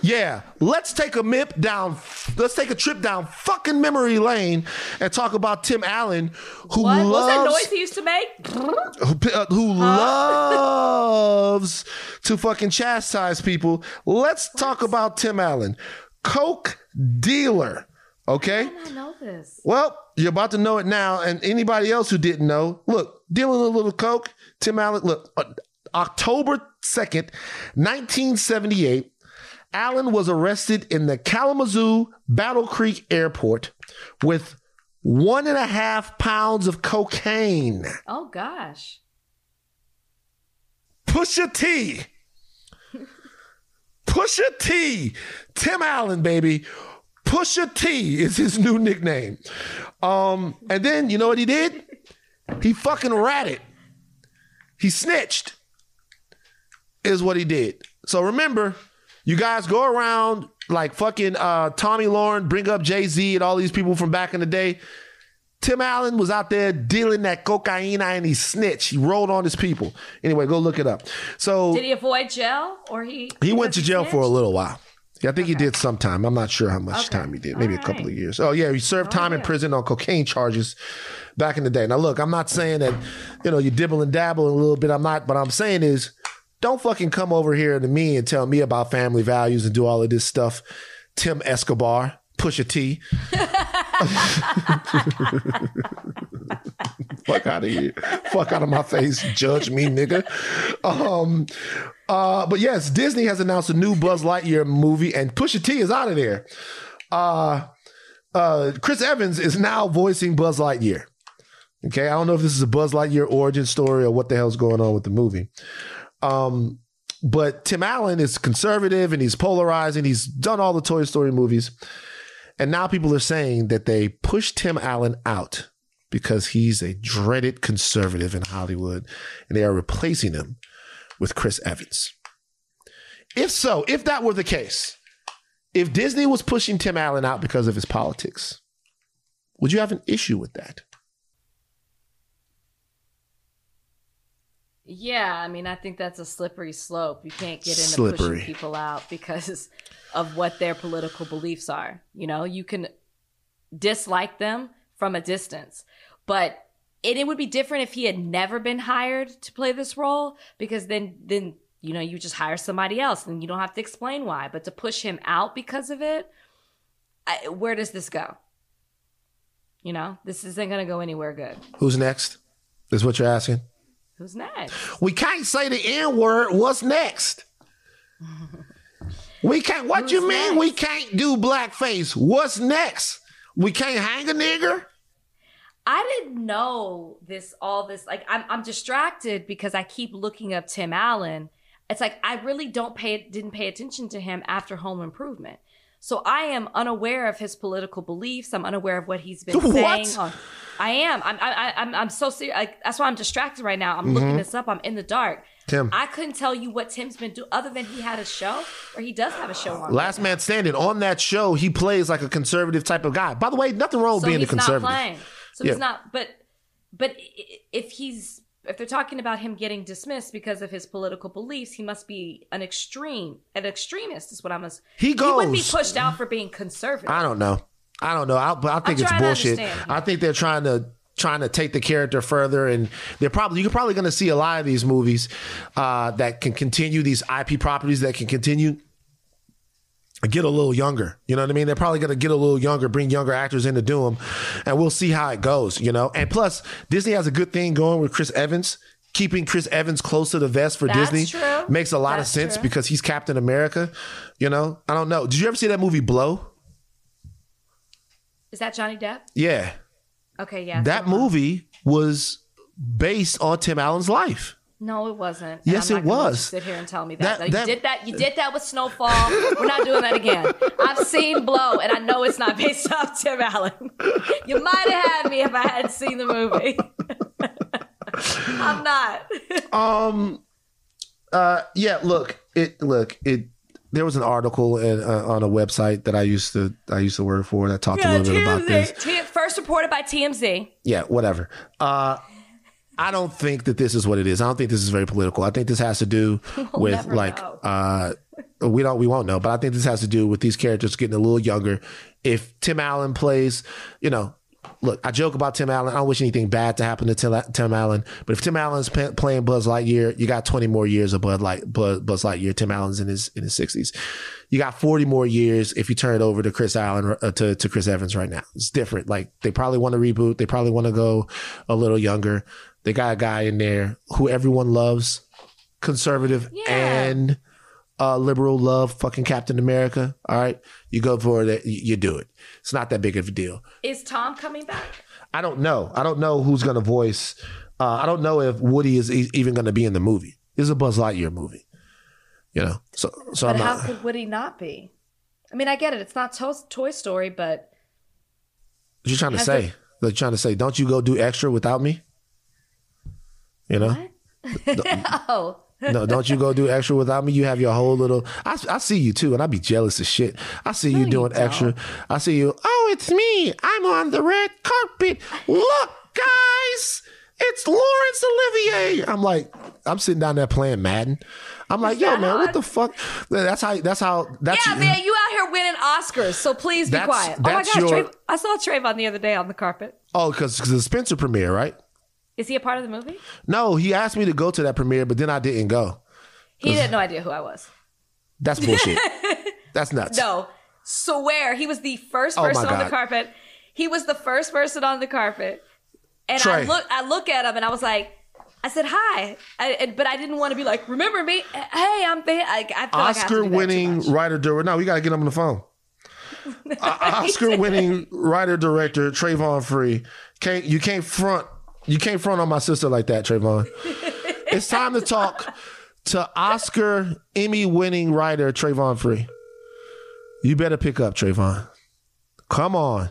Yeah, let's take a mip down. Let's take a trip down fucking memory lane and talk about Tim Allen, who What? What was that loves noise he used to make? who, uh, who loves to fucking chastise people. Let's talk about Tim Allen, coke dealer. Okay. I didn't know this. Well, you're about to know it now, and anybody else who didn't know, look, dealing a little coke. Tim Allen, look, uh, October second, nineteen seventy-eight. Allen was arrested in the Kalamazoo Battle Creek Airport with one and a half pounds of cocaine. Oh, gosh. Pusha T. [LAUGHS] Pusha T. Tim Allen, baby. Pusha T is his new nickname. Um, and then you know what he did? He fucking ratted. He snitched. Is what he did. So remember, you guys go around like fucking uh, Tomi Lahren, bring up Jay Z and all these people from back in the day. Tim Allen was out there dealing that cocaine and he snitched. He rolled on his people. Anyway, go look it up. So Did he avoid jail or he? he went to jail for a little while. Yeah, I think he did some time. I'm not sure how much Okay. time he did. Maybe a couple right. of years. Oh yeah, he served time in prison on cocaine charges back in the day. Now look, I'm not saying that you know you dibble and dabble a little bit. I'm not, but I'm saying is don't fucking come over here to me and tell me about family values and do all of this stuff. Tim Escobar, Pusha T. [LAUGHS] Fuck out of here. Fuck out of my face. Judge me, nigga. Um, uh, but yes, Disney has announced a new Buzz Lightyear movie, and Pusha T is out of there. Uh, uh, Chris Evans is now voicing Buzz Lightyear. Okay, I don't know if this is a Buzz Lightyear origin story or what the hell's going on with the movie. Um, but Tim Allen is conservative and he's polarizing. He's done all the Toy Story movies. And now people are saying that they pushed Tim Allen out because he's a dreaded conservative in Hollywood and they are replacing him with Chris Evans. If so, if that were the case, if Disney was pushing Tim Allen out because of his politics, would you have an issue with that? Yeah, I mean, I think that's a slippery slope. You can't get into Slippery. pushing people out because [LAUGHS] of what their political beliefs are. You know, you can dislike them from a distance, but it, it would be different if he had never been hired to play this role because then, then you know, you just hire somebody else and you don't have to explain why. But to push him out because of it, I, where does this go? You know, this isn't going to go anywhere good. Who's next? Is what you're asking? Who's next? We can't say the N word. What's next? We can't. What Who's you mean? next? We can't do blackface. What's next? We can't hang a nigger. I didn't know this all this like I'm I'm distracted because I keep looking up Tim Allen. It's like I really don't pay didn't pay attention to him after Home Improvement. So I am unaware of his political beliefs. I'm unaware of what he's been What? saying. On, I am. I'm. I, I'm. I'm so serious. Like, that's why I'm distracted right now. I'm mm-hmm. looking this up. I'm in the dark. Tim. I couldn't tell you what Tim's been doing other than he had a show or he does have a show on. Last man standing on that show. He plays like a conservative type of guy. By the way, nothing wrong with so being a conservative. playing. So Yeah. he's not. But but if he's if they're talking about him getting dismissed because of his political beliefs, he must be an extreme, an extremist. Is what I'm. He He wouldn't be pushed out for being conservative. I don't know. I don't know. I, but I think it's trying to bullshit. I think they're trying to trying to take the character further, and they're probably you're probably going to see a lot of these movies uh, that can continue these IP properties that can continue. Get a little younger, you know what I mean? They're probably going to get a little younger, bring younger actors in to do them, and we'll see how it goes, you know. And plus, Disney has a good thing going with Chris Evans, keeping Chris Evans close to the vest for That's Disney true. makes a lot That's of sense true. because he's Captain America. You know, I don't know. Did you ever see that movie Blow? Is that Johnny Depp? Yeah. Okay, yeah. That so- movie was based on Tim Allen's life. No, it wasn't. And Yes, it not gonna let you was. Sit here and tell me That- that. That- you did that. You did that with Snowfall. We're not doing that again. I've seen Blow, and I know it's not based [LAUGHS] off Tim Allen. You might have had me if I hadn't seen the movie. [LAUGHS] I'm not. [LAUGHS] Um uh yeah, look, it look, it there was an article in, uh, on a website that I used to I used to work for that talked a little bit about this. T- first reported by TMZ. Yeah, whatever. Uh I don't think that this is what it is. I don't think this is very political. I think this has to do [LAUGHS] with like uh we don't we won't know, but I think this has to do with these characters getting a little younger. If Tim Allen plays, you know, look, I joke about Tim Allen. I don't wish anything bad to happen to Tim, Allen, but if Tim Allen's pa- playing Buzz Lightyear, you got 20 more years of Bud Light, Buzz, Buzz Lightyear. Tim Allen's in his in his 60s. You got 40 more years if you turn it over to Chris Allen uh, to to Chris Evans right now. It's different. Like they probably want to reboot. They probably want to go a little younger. They got a guy in there who everyone loves, conservative Yeah. and uh, liberal love fucking Captain America. All right. You go for it. You, do it. It's not that big of a deal. Is Tom coming back? I don't know. I don't know who's going to voice. Uh, I don't know if Woody is e- even going to be in the movie. This is a Buzz Lightyear movie. You know, so so But I'm how not. could Woody not be? I mean, I get it. It's not to- Toy Story, but What are you trying to say? They're trying to say, don't you go do extra without me? You know, [LAUGHS] oh, [LAUGHS] no, don't you go do extra without me? You have your whole little. I, I see you too, and I'd be jealous as shit. I see you you doing don't. extra. I see you. Oh, it's me. I'm on the red carpet. Look, guys, it's Laurence Olivier. I'm like, I'm sitting down there playing Madden. I'm like, yo, man, what the fuck? That's how. That's how. That's yeah, man, you out here winning Oscars, so please be quiet. Oh my gosh, your- Trav- I saw Travon the other day on the carpet. Oh, because the Spencer premiere, right? Is he a part of the movie? No, he asked me to go to that premiere, but then I didn't go. He had no idea who I was. That's bullshit. [LAUGHS] That's nuts. No, swear he was the first Oh my person on the God. carpet. He was the first person on the carpet, and I look, I look at him, and I was like, I said hi, I, and- but I didn't want to be like, remember me? Hey, I'm. Ba-. I, I feel like I have to Oscar do that too winning much. writer director. No, we got to get him on the phone. [LAUGHS] Oscar winning writer director Travon Free. Can't you can't front you can't front on my sister like that, Travon. [LAUGHS] it's time to talk to Oscar Emmy winning writer Travon Free. You better pick up Travon. Come on.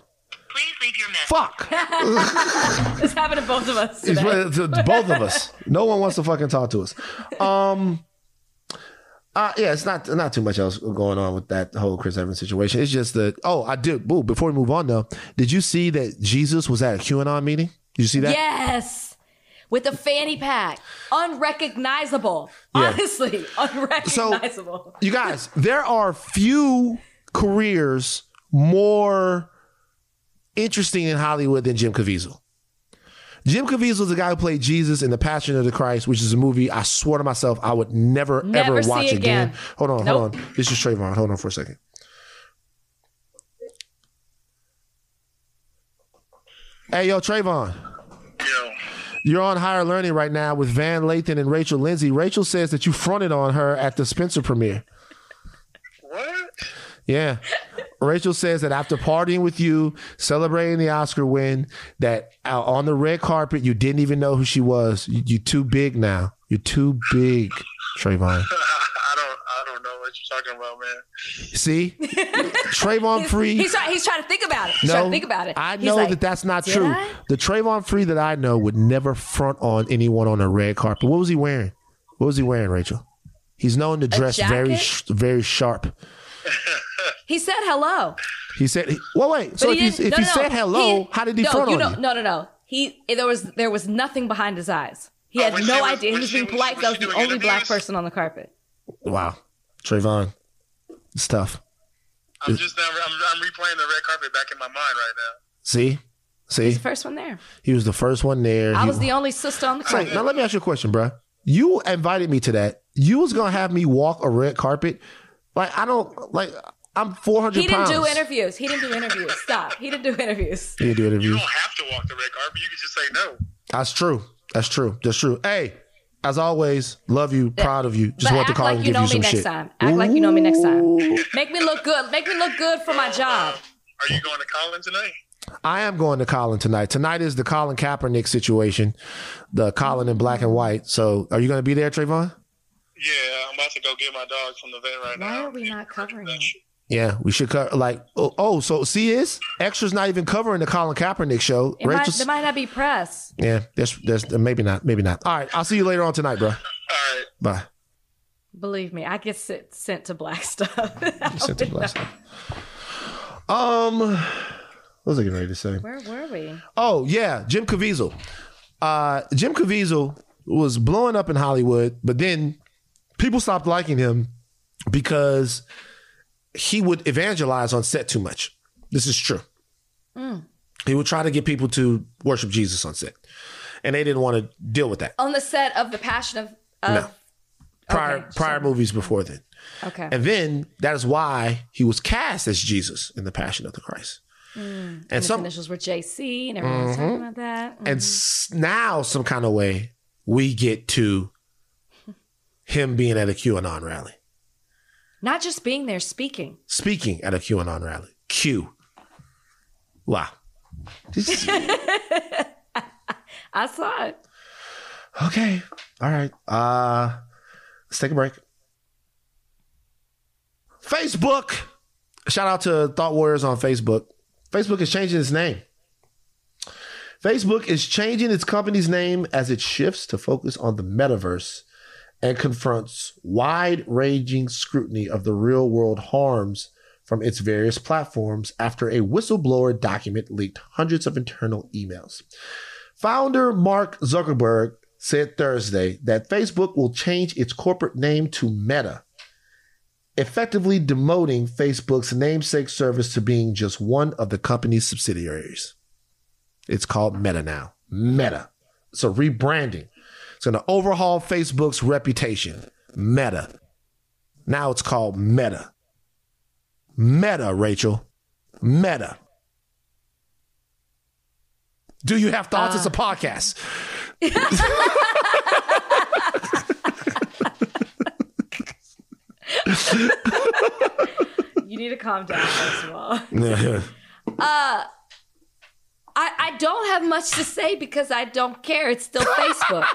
Please leave your message. Fuck. [LAUGHS] It's happened to both of us today. it's- it's both of us. No one wants to fucking talk to us. Um. Uh, yeah, it's not not too much else going on with that whole Chris Evans situation. It's just that. Oh, I did. Boo. before we move on though, did you see that Jesus was at a QAnon meeting? Did you see that? Yes. With the fanny pack. Unrecognizable. Yeah. Honestly, [LAUGHS] unrecognizable. You guys, there are few careers more interesting in Hollywood than Jim Caviezel. Jim Caviezel is the guy who played Jesus in The Passion of the Christ, which is a movie I swore to myself I would never, Never ever watch again. again. Hold on, Nope. hold on. This is Travon. Hold on for a second. Hey, yo, Travon. Yo, You're on higher learning right now with Van Lathan and Rachel Lindsay. Rachel says that you fronted on her at the Spencer premiere. what? Yeah. Rachel says that after partying with you, celebrating the Oscar win, that on the red carpet, you didn't even know who she was. You, you're too big now. You're too big, Travon. [LAUGHS] I don't, I don't know what you're talking about, man. See? [LAUGHS] Travon Free. He's trying. He's trying to think about it. He's no, trying to think about it. I He's know like, that that's not true. I?" The Travon Free that I know would never front on anyone on a red carpet. What was he wearing? What was he wearing, Rachel? He's known to dress very, very sharp. He said hello. He said, he, "Well, wait. So But if he he, if no, he no, said no. hello, how did he no, front you on know, you? No, no, no. He there was there was nothing behind his eyes. He had was no she- was- idea. He was was being was polite. she- That was was the doing only black person on the carpet. Wow, Travon, it's tough. I'm just now. I'm, I'm replaying the red carpet back in my mind right now. See, see, He's The first one there. he was the first one there. I He- was the only sister on the Say, carpet. now let me ask you a question, bruh. You invited me to that. You was gonna have me walk a red carpet. Like I don't like. I'm 400 He didn't pounds. do interviews. He didn't do interviews. Stop. He didn't do interviews. He didn't do interviews. You don't have to walk the red carpet. You can just say no. That's true. That's true. That's true. Hey, as always, love you, proud of you. Just but want to call like and you give know you me next shit. time. Act like you know me next time. Make me look good. Make me look good for my job. Are you going to Colin tonight? I am going to Colin tonight. Tonight is the Colin Kaepernick situation, the Colin in black and white. So, are you going to be there, Travon? Yeah, I'm about to go get my dog from the vet right Why now. Why are we not covering it? Yeah, we should cover. Like, oh, oh, so see, is extras not even covering the Colin Kaepernick show? It might, there might not be press. yeah, there's, there's maybe not, maybe not. All right, I'll see you later on tonight, bro. All right. Bye. Believe me, I get sent, sent to black stuff. [LAUGHS] Sent to black stuff. [LAUGHS] Um, what was I getting ready to say? Where were we? Oh yeah, Jim Caviezel. Uh, Jim Caviezel was blowing up in Hollywood, but then people stopped liking him because he would evangelize on set too much. This is true. Mm. He would try to get people to worship Jesus on set, and they didn't want to deal with that. On the set of The Passion of. of No. Prior Okay, prior movies before then, Okay. and then that is why he was cast as Jesus in the Passion of the Christ. Mm. and His some initials were JC, and everyone was mm-hmm. talking about that. and mm-hmm. s- now some kind of way we get to [LAUGHS] him being at a QAnon rally, Not just being there, speaking. speaking at a QAnon rally. Q. Wow. This- [LAUGHS] I saw it. okay. All right. Uh let's take a break. Facebook. Shout out to Thought Warriors on Facebook. Facebook is changing its name. Facebook is changing its company's name as it shifts to focus on the metaverse and confronts wide ranging scrutiny of the real world harms from its various platforms after a whistleblower document leaked hundreds of internal emails. Founder Mark Zuckerberg said Thursday that Facebook will change its corporate name to Meta, effectively demoting Facebook's namesake service to being just one of the company's subsidiaries. It's called Meta now. Meta. A rebranding. It's going to overhaul Facebook's reputation. Meta. Now it's called Meta. Meta, Rachel. Meta. Do you have thoughts? it's a uh. podcast. [LAUGHS] You need to calm down, first of all. Yeah. Uh, I, I don't have much to say because I don't care. It's still Facebook.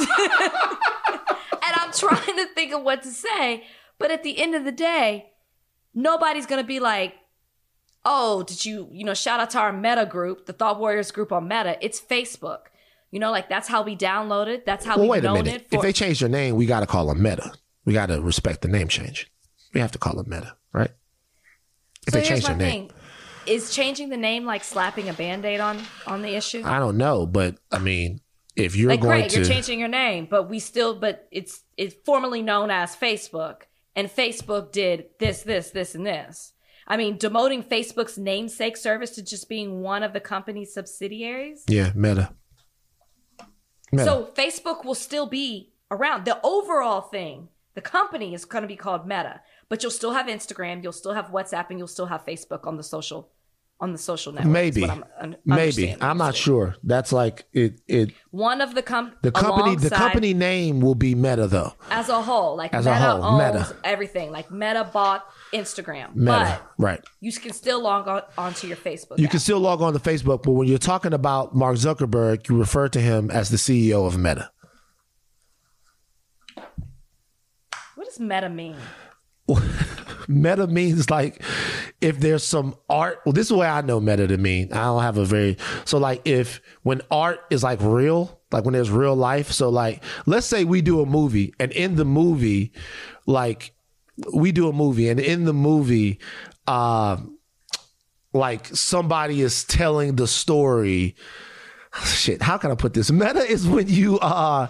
[LAUGHS] and I'm trying to think of what to say. But at the end of the day, nobody's going to be like, oh, did you, you know, shout out to our Meta group, the Thought Warriors group on Meta. It's Facebook. You know, like that's how we download it. That's how well, we've wait a minute. it. For, if they change their name, we got to call them Meta. We got to respect the name change. We have to call them Meta, right? If so they change their name. thing. Is changing the name like slapping a band-aid on on the issue? I don't know, but I mean, if you're like going great, to, you're changing your name, but we still, but it's it's formerly known as Facebook, and Facebook did this, this, this, and this. I mean, demoting Facebook's namesake service to just being one of the company's subsidiaries. yeah, Meta. Meta. So Facebook will still be around. The overall thing, the company is going to be called Meta, but you'll still have Instagram, you'll still have WhatsApp, and you'll still have Facebook on the social on the social network. maybe, I'm maybe. I'm not sure. That's like it. It One of the com- the company. The company name will be Meta though. as a whole, like As a Meta whole, owns Meta. everything. Like Meta bought Instagram, Meta, but right? you can still log on onto your Facebook. You app. can still log on to Facebook, but when you're talking about Mark Zuckerberg, you refer to him as the CEO of Meta. What does Meta mean? Meta means like if there's some art. Well, this is way I know meta to mean. I don't have a very so like if when art is like real, like when there's real life. So like let's say we do a movie and in the movie, like we do a movie and in the movie, uh, like somebody is telling the story. Shit, how can I put this? Meta is when you uh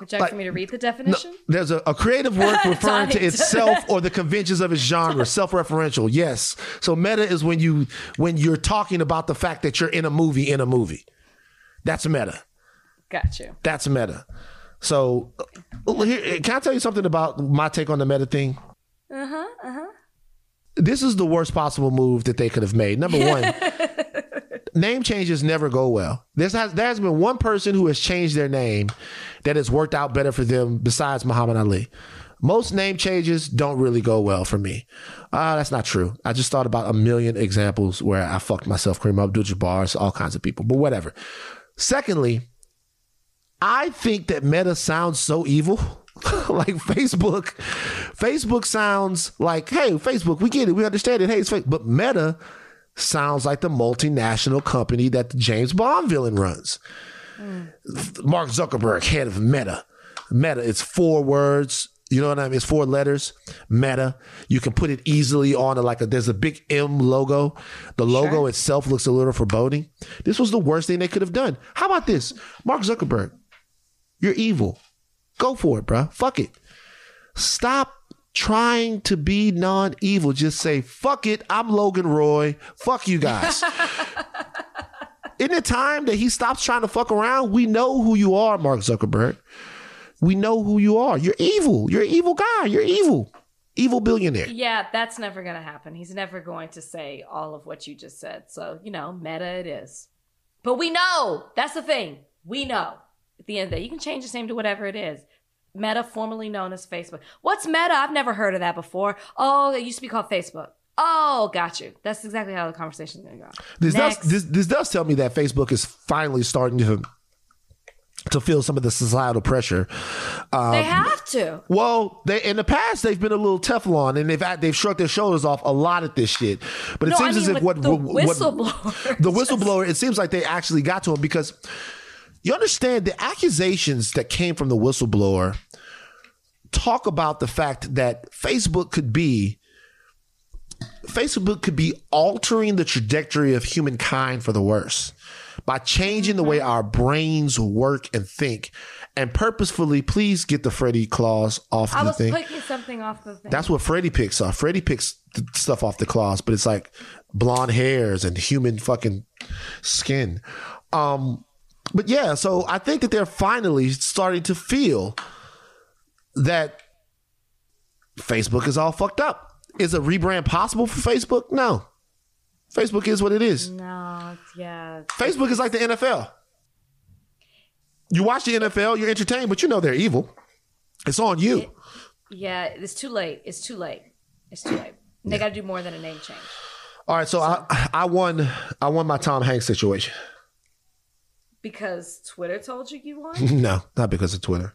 Would you like for me to read the definition? there's a, a creative work [LAUGHS] referring to itself or the conventions of its genre, [LAUGHS] self-referential. Yes. So meta is when you when you're talking about the fact that you're in a movie in a movie. That's meta. Got you. That's meta. So uh, here, can I tell you something about my take on the meta thing? Uh huh. Uh huh. This is the worst possible move that they could have made. Number one, [LAUGHS] name changes never go well. There's has, there has been one person who has changed their name that has worked out better for them besides Muhammad Ali. Most name changes don't really go well for me. Uh, that's not true. I just thought about a million examples where I fucked myself, Kareem Abdul-Jabbar, all kinds of people, but whatever. Secondly, I think that Meta sounds so evil. [LAUGHS] like Facebook, Facebook sounds like, hey, Facebook, we get it, we understand it. Hey, it's fake. But Meta sounds like the multinational company that the James Bond villain runs. Mark Zuckerberg, head of Meta. Meta, it's four words. You know what I mean? It's four letters. Meta. You can put it easily on a, like a, there's a big M logo. The logo itself looks a little foreboding. This was the worst thing they could have done. How about this? Mark Zuckerberg, you're evil. Go for it, bruh. Fuck it. Stop trying to be non evil. Just say, fuck it. I'm Logan Roy. Fuck you guys. [LAUGHS] In the time that he stops trying to fuck around, we know who you are, Mark Zuckerberg. We know who you are. You're evil. You're an evil guy. You're evil. Evil billionaire. Yeah, that's never going to happen. He's never going to say all of what you just said. So, you know, meta it is. But we know. That's the thing. We know. At the end of the day, you can change his name to whatever it is. Meta, formerly known as Facebook. What's Meta? I've never heard of that before. Oh, it used to be called Facebook. Oh, got you. That's exactly how the conversation's going to go. This does, this, this does tell me that Facebook is finally starting to to feel some of the societal pressure. Um, they have to. Well, they in the past they've been a little Teflon and they've they've shrugged their shoulders off a lot at this shit. But it No, I seems as if what the what- whistleblower. the whistleblower, it seems like they actually got to him because you understand the accusations that came from the whistleblower talk about the fact that Facebook could be Facebook could be altering the trajectory of humankind for the worse by changing the way our brains work and think and purposefully please get the Freddy claws off I the thing. I was picking something off the thing. That's what Freddy picks off. Freddy picks stuff off the claws, but it's like blonde hairs and human fucking skin. Um, but yeah, so I think that they're finally starting to feel that Facebook is all fucked up. Is a rebrand possible for Facebook? No. Facebook is what it is. no, yeah. Facebook is like the NFL. You watch the NFL, you're entertained, but you know they're evil. It's on you. Yeah, it's too late. It's too late. It's too late. They got to do more than a name change. All right, so I I won I won my Tom Hanks situation. Because Twitter told you you won? [LAUGHS] no, not because of Twitter.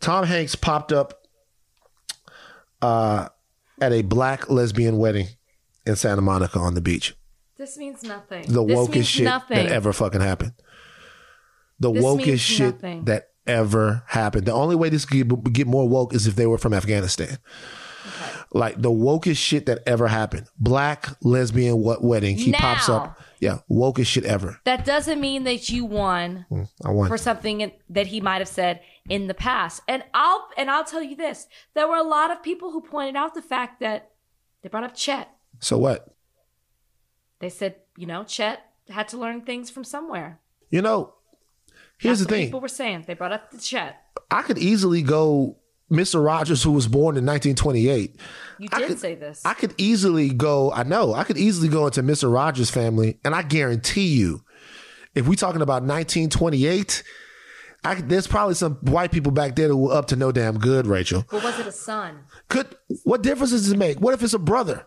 Tom Hanks popped up uh, at a black lesbian wedding in Santa Monica on the beach. this means nothing. The this wokest shit nothing. that ever fucking happened. The This wokest shit nothing. that ever happened. The only way this could get more woke is if they were from Afghanistan. Like the wokest shit that ever happened. Black lesbian what wedding. He pops up. Yeah, wokest shit ever. That doesn't mean that you won hmm, I won. for something in- that he might have said in the past. And I'll and I'll tell you this: there were a lot of people who pointed out the fact that they brought up Chet. So what? They said, you know, Chet had to learn things from somewhere. You know, here's That's the thing. People were saying they brought up the Chet. I could easily go Mr. Rogers, who was born in 1928. You did could- say this. I could easily go, I know, I could easily go into Mr. Rogers' family, and I guarantee you, if we're talking about 1928, I, there's probably some white people back there that were up to no damn good, Rachel. but was it a son? Could what difference does it make? What if it's a brother?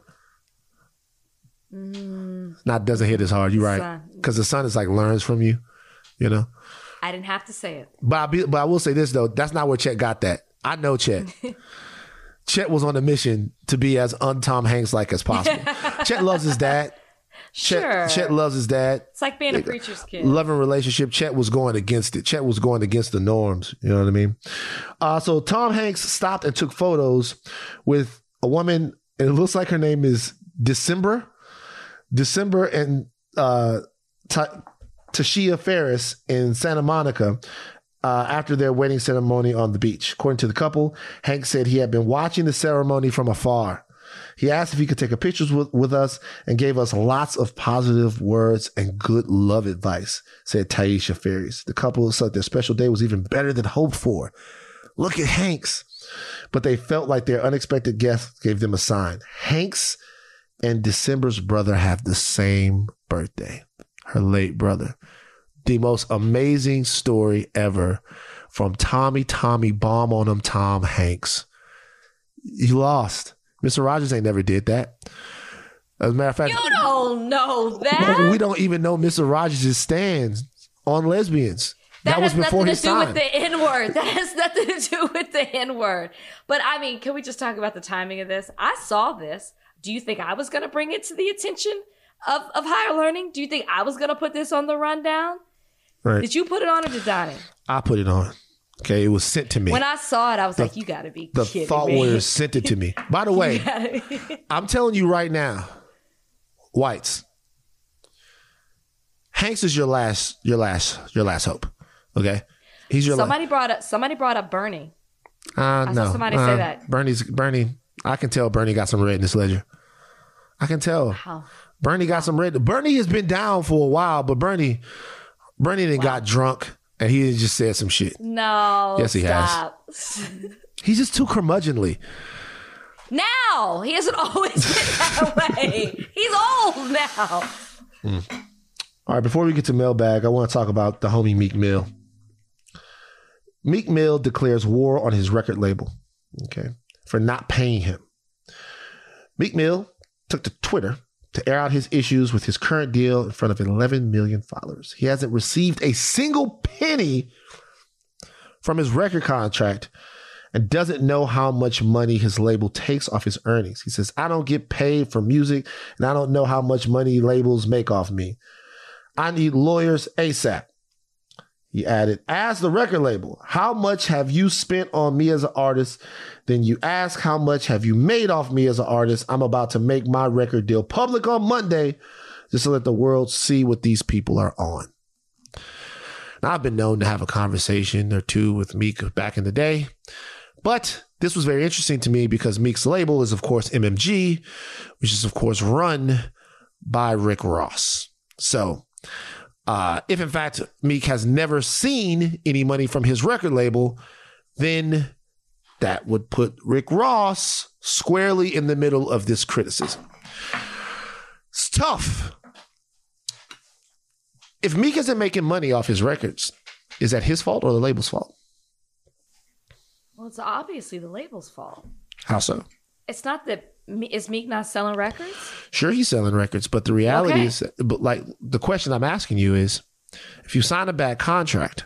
Mm. Not doesn't hit as hard. You're right, because the son is like learns from you, you know. I didn't have to say it. But I be, but I will say this though, that's not where Chet got that. I know Chet. [LAUGHS] Chet was on a mission to be as un Tom Hanks like as possible. [LAUGHS] Chet loves his dad. Chet, Sure. Chet loves his dad. It's like being a preacher's kid. Loving relationship. Chet was going against it. Chet was going against the norms. You know what I mean? Uh, so Tom Hanks stopped and took photos with a woman and it looks like her name is December. December and uh, Ta- Tashia Ferris in Santa Monica uh, after their wedding ceremony on the beach. According to the couple, Hank said he had been watching the ceremony from afar. He asked if he could take a pictures with, with us and gave us lots of positive words and good love advice, said Taisha Ferris. The couple said their special day was even better than hoped for. Look at Hanks. But they felt like their unexpected guest gave them a sign. Hanks and December's brother have the same birthday, her late brother. The most amazing story ever from Tommy Tommy Bomb on him Tom Hanks. He lost. Mr. Rogers ain't never did that. As a matter of fact, You don't know that. we don't even know Mr. Rogers' stands on lesbians. That, That, was has before nothing to do with the N word. [LAUGHS] That has nothing to do with the N word. But I mean, can we just talk about the timing of this? I saw this. Do you think I was going to bring it to the attention of, of higher learning? Do you think I was going to put this on the rundown? Right. Did you put it on or did Donnie? I put it on. Okay, it was sent to me. When I saw it, I was like, you got to be the kidding thought me. warriors sent it to me. By the way, [LAUGHS] [LAUGHS] I'm telling you right now, whites, Hanks is your last, your last, your last hope. Okay, he's your somebody brought up somebody brought up Bernie. Uh, no, saw somebody uh, say that. Bernie's Bernie. I can tell Bernie got some red in this ledger. I can tell. Wow. Bernie got some red. Bernie has been down for a while, but Bernie, Bernie then got drunk and he just said some shit. No. Yes, he has. [LAUGHS] He's just too curmudgeonly. Now he hasn't [LAUGHS] always been that way. He's old now. Hmm. All right, before we get to mailbag, I want to talk about the homie Meek Mill. Meek Mill declares war on his record label, okay, for not paying him. Meek Mill took to Twitter to air out his issues with his current deal in front of 11 million followers. He hasn't received a single penny from his record contract and doesn't know how much money his label takes off his earnings. He says, I don't get paid for music and I don't know how much money labels make off me. I need lawyers ASAP. He added, As the record label, how much have you spent on me as an artist? Then you ask, How much have you made off me as an artist? I'm about to make my record deal public on Monday just to let the world see what these people are on. Now, I've been known to have a conversation or two with Meek back in the day, but this was very interesting to me because Meek's label is, of course, MMG, which is, of course, run by Rick Ross. So, uh, if in fact Meek has never seen any money from his record label, then that would put Rick Ross squarely in the middle of this criticism. It's tough. If Meek isn't making money off his records, is that his fault or the label's fault? Well, it's obviously the label's fault. How so? It's not that is Meek not selling records. Sure, he's selling records, but the reality Okay. is, but like the question I'm asking you is, if you sign a bad contract,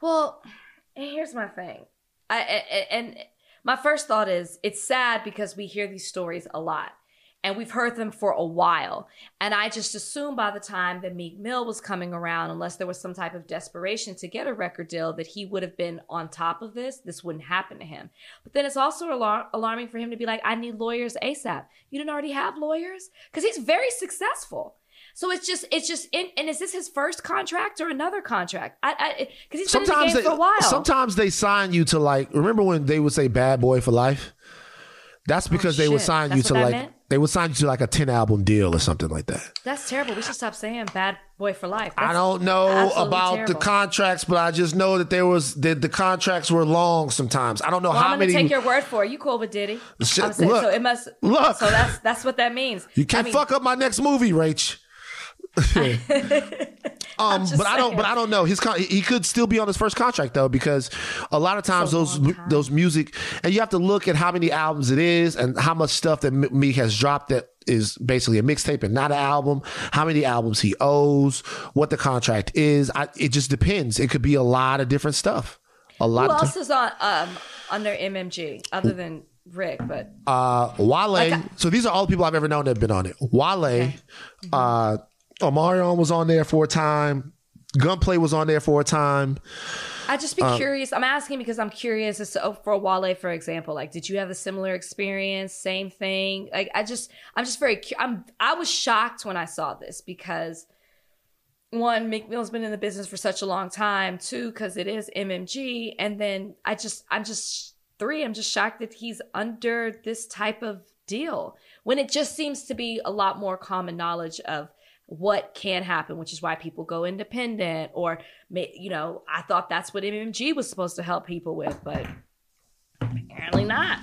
Well, here's my thing. I, I and my first thought is it's sad because we hear these stories a lot. And we've heard them for a while. And I just assumed by the time that Meek Mill was coming around, unless there was some type of desperation to get a record deal, that he would have been on top of this. This wouldn't happen to him. But then it's also alar- alarming for him to be like, I need lawyers ASAP. You didn't already have lawyers? Because he's very successful. So it's just, it's just, in, and is this his first contract or another contract? I, because he's been in the sometimes game they for a while. sometimes they sign you to like. Remember when they would say "bad boy for life"? That's oh, because they would Oh, sign you to like meant? They would sign you to like a ten album deal or something like that. That's terrible. We should stop saying "bad boy for life." I don't know about the contracts, but I just know that there was that the contracts were long sometimes. I don't know Well, how I'm many. take your word for it. You cool with Diddy? Shit, I'm saying, look, so it must look. So that's that's what that means. You can't I mean, fuck up my next movie, Rach. [LAUGHS] um, but I don't. But I don't know. His con- he could still be on his first contract though, because a lot of times those time. those music, and you have to look at how many albums it is and how much stuff that Meek has dropped that is basically a mixtape and not an album. How many albums he owes, what the contract is. I, it just depends. It could be a lot of different stuff. A lot Who of else is on um under MMG other than Rick? But uh, Wale. I- so these are all the people I've ever known that have been on it. Wale, uh, Omarion was on there for a time. Gunplay was on there for a time. I'd just be Um, curious. I'm asking because I'm curious as to oh, for Wale, for example. Like, did you have a similar experience? Same thing? Like, I just, I'm just very. cu- I'm. I was shocked when I saw this because one, Meek Mill's been in the business for such a long time. Two, because it is MMG, and then I just, I'm just three. I'm just shocked that he's under this type of deal when it just seems to be a lot more common knowledge of what can happen, which is why people go independent or, you know, I thought that's what MMG was supposed to help people with, but apparently not.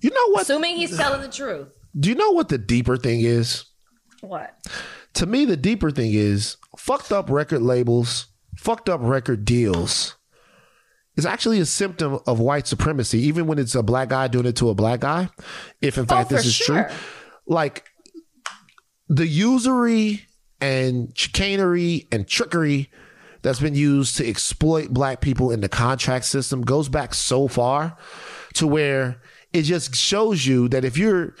You know what? Assuming he's telling the truth. Do you know what the deeper thing is? What? To me, the deeper thing is fucked up record labels, fucked up record deals. Is actually a symptom of white supremacy, even when it's a black guy doing it to a black guy. If in oh, fact oh, this is sure. true, like the usury and chicanery and trickery that's been used to exploit black people in the contract system goes back so far to where it just shows you that if you're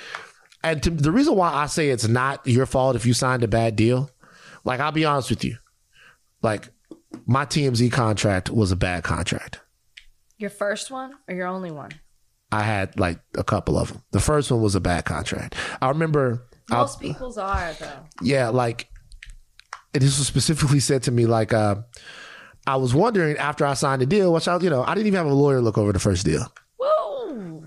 and to, the reason why I say it's not your fault if you signed a bad deal, like I'll be honest with you, like my TMZ contract was a bad contract. Your first one or your only one? I had like a couple of them. The first one was a bad contract. I remember, I- Most people's are, though. yeah, like this was specifically said to me, like uh, I was wondering after I signed the deal, which I, you know, I didn't even have a lawyer look over the first deal. Whoa.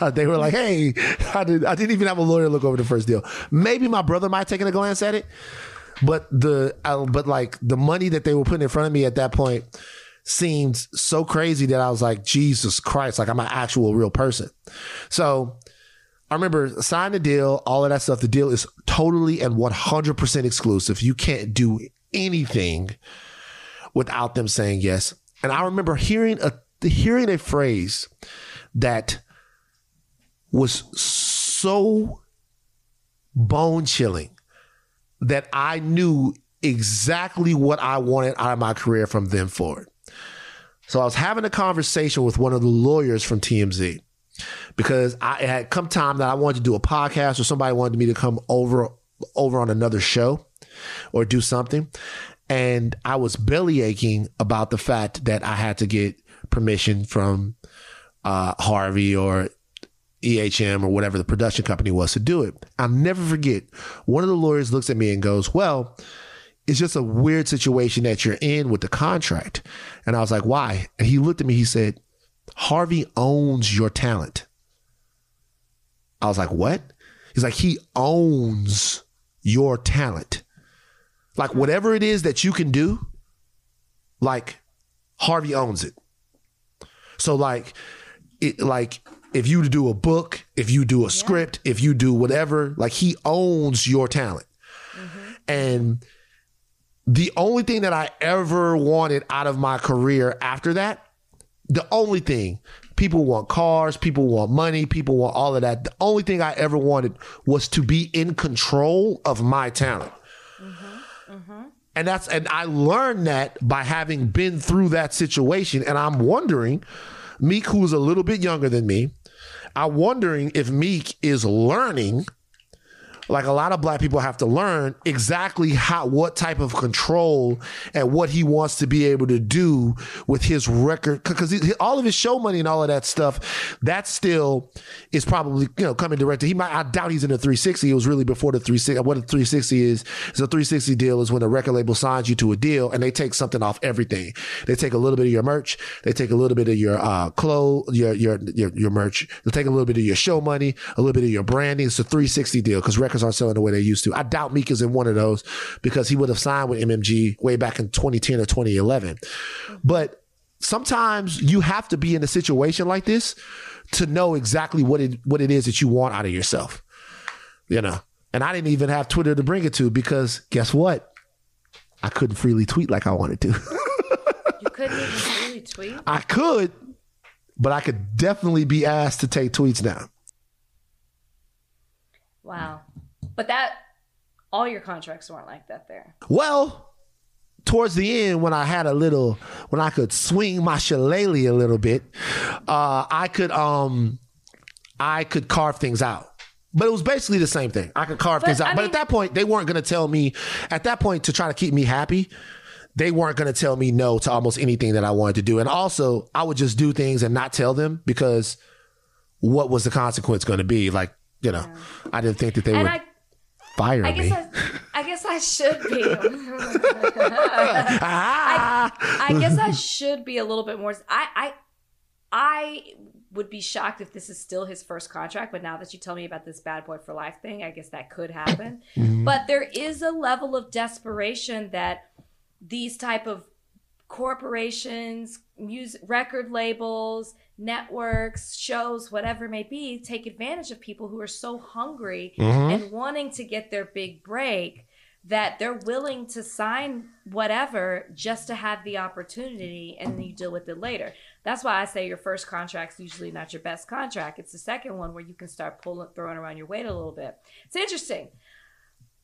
[LAUGHS] they were like, "Hey, I, did, I didn't even have a lawyer look over the first deal. Maybe my brother might taken a glance at it, but the uh, but like the money that they were putting in front of me at that point seemed so crazy that I was like, Jesus Christ, like I'm an actual real person. So I remember signing the deal, all of that stuff. The deal is totally and 100% exclusive. You can't do anything without them saying yes. And I remember hearing a hearing a phrase that was so bone chilling that I knew exactly what I wanted out of my career from then forward. So I was having a conversation with one of the lawyers from TMZ because I it had come time that I wanted to do a podcast or somebody wanted me to come over over on another show or do something. And I was belly aching about the fact that I had to get permission from uh, Harvey or EHM or whatever the production company was to do it. I'll never forget. One of the lawyers looks at me and goes, Well, it's just a weird situation that you're in with the contract. And I was like, Why? And he looked at me, he said, Harvey owns your talent. I was like, What? He's like, He owns your talent. Like, whatever it is that you can do, like, Harvey owns it. So, like, it, like, if you do a book, if you do a script, if you do whatever, like, he owns your talent. Mm-hmm. And the only thing that I ever wanted out of my career after that, the only thing, people want cars, people want money, people want all of that. The only thing I ever wanted was to be in control of my talent. And that's and I learned that by having been through that situation. And I'm wondering, Meek, who's a little bit younger than me, I'm wondering if Meek is learning like a lot of black people have to learn exactly how what type of control and what he wants to be able to do with his record. Because all of his show money and all of that stuff that still is probably you know coming directly he might i doubt he's in the 360 it was really before the 360 what a 360 is. Is a 360 deal is when a record label signs you to a deal and they take something off everything. They take a little bit of your merch. They take a little bit of your uh clothes your your your, your merch. They take a little bit of your show money a little bit of your branding. It's a 360 deal because records aren't selling the way they used to. I doubt meek is in one of those because he would have signed with mmg way back in 2010 or 2011 but sometimes you have to be in a situation like this to know exactly what it what it is that you want out of yourself you know? And i didn't even have twitter to bring it to because guess what? I couldn't freely tweet like i wanted to. [LAUGHS] You couldn't even really tweet. i could but i could definitely be asked to take tweets now Wow. But that, all your contracts weren't like that there. Well, towards the end, when I had a little, when I could swing my shillelagh a little bit, uh, I could, um, I could carve things out. But it was basically the same thing. I could carve But, things out. I but mean- at that point, they weren't going to tell me. At that point, to try to keep me happy, they weren't going to tell me no to almost anything that I wanted to do. And also, I would just do things and not tell them because what was the consequence going to be? Like, you know, I didn't think that they And would I, fire I me. guess I, I guess I should be. [LAUGHS] ah! I guess I should be a little bit more. I, I, I would be shocked if this is still his first contract. But now that you tell me about this bad boy for life thing, I guess that could happen. [LAUGHS] Mm-hmm. But there is a level of desperation that these type of corporations, music, record labels, networks, shows, whatever it may be, take advantage of people who are so hungry Mhm. and wanting to get their big break that they're willing to sign whatever just to have the opportunity and then you deal with it later. That's why I say your first contract's usually not your best contract. It's the second one where you can start pulling throwing around your weight a little bit. It's interesting.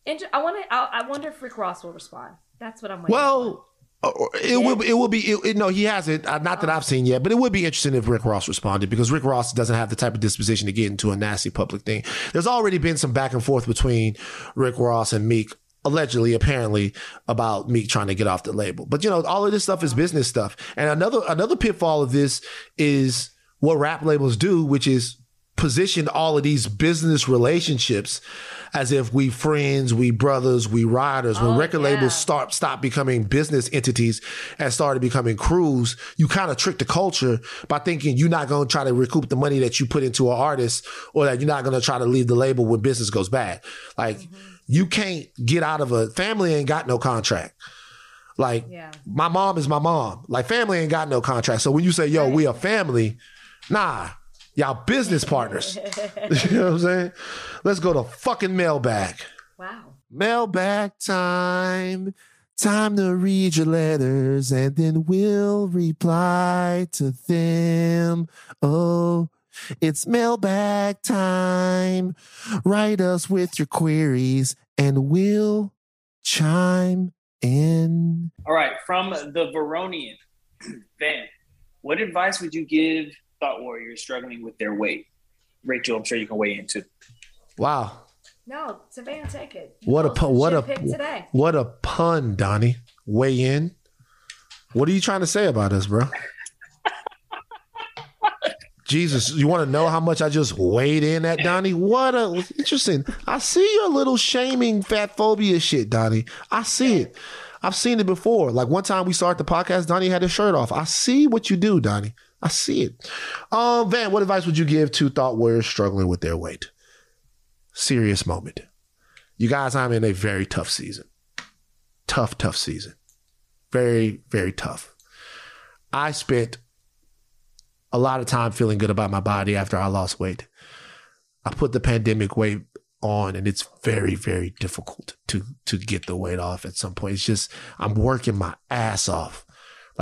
Inter- I want to. I I wonder if Rick Ross will respond. That's what I'm waiting for. Well, uh, it will. It will be. It, it- no, he hasn't. Uh, not that I've seen yet, but it would be interesting if Rick Ross responded because Rick Ross doesn't have the type of disposition to get into a nasty public thing. There's already been some back and forth between Rick Ross and Meek. Allegedly, apparently, about Meek trying to get off the label, but you know, all of this stuff is business stuff. And another another pitfall of this is what rap labels do, which is position all of these business relationships as if we friends, we brothers, we riders. When Oh, record yeah. labels start stop becoming business entities and started becoming crews, you kind of trick the culture by thinking you're not going to try to recoup the money that you put into an artist, or that you're not going to try to leave the label when business goes bad. Like mm-hmm. you can't get out of a family ain't got no contract. Like Yeah. my mom is my mom. Like family ain't got no contract. So when you say, yo, we a family, nah, y'all business partners. [LAUGHS] you know what I'm saying? Let's go to fucking mailbag. Wow. Mailbag time. Time to read your letters and then we'll reply to them. Oh, it's mailbag time. Write us with your queries and we'll chime in. All right, from the Veronian, [CLEARS THROAT] Van, what advice would you give thought warriors struggling with their weight? Rachel, I'm sure you can weigh in too. Wow. No, Savannah, take it. What a Post pun! What a pick today. what a pun, Donnie. Weigh in. What are you trying to say about us, bro? [LAUGHS] Jesus, you want to know how much I just weighed in at Donnie? What a interesting. I see your little shaming fat phobia shit, Donnie. I see it. I've seen it before. Like one time we started the podcast, Donnie had his shirt off. I see what you do, Donnie. I see it. Um, Van, what advice would you give to thought warriors struggling with their weight? Serious moment. You guys, I'm in a very tough season. Tough, tough season. Very, very tough. I spent a lot of time feeling good about my body after I lost weight. I put the pandemic weight on and it's very, very difficult to to get the weight off at some point. It's just I'm working my ass off.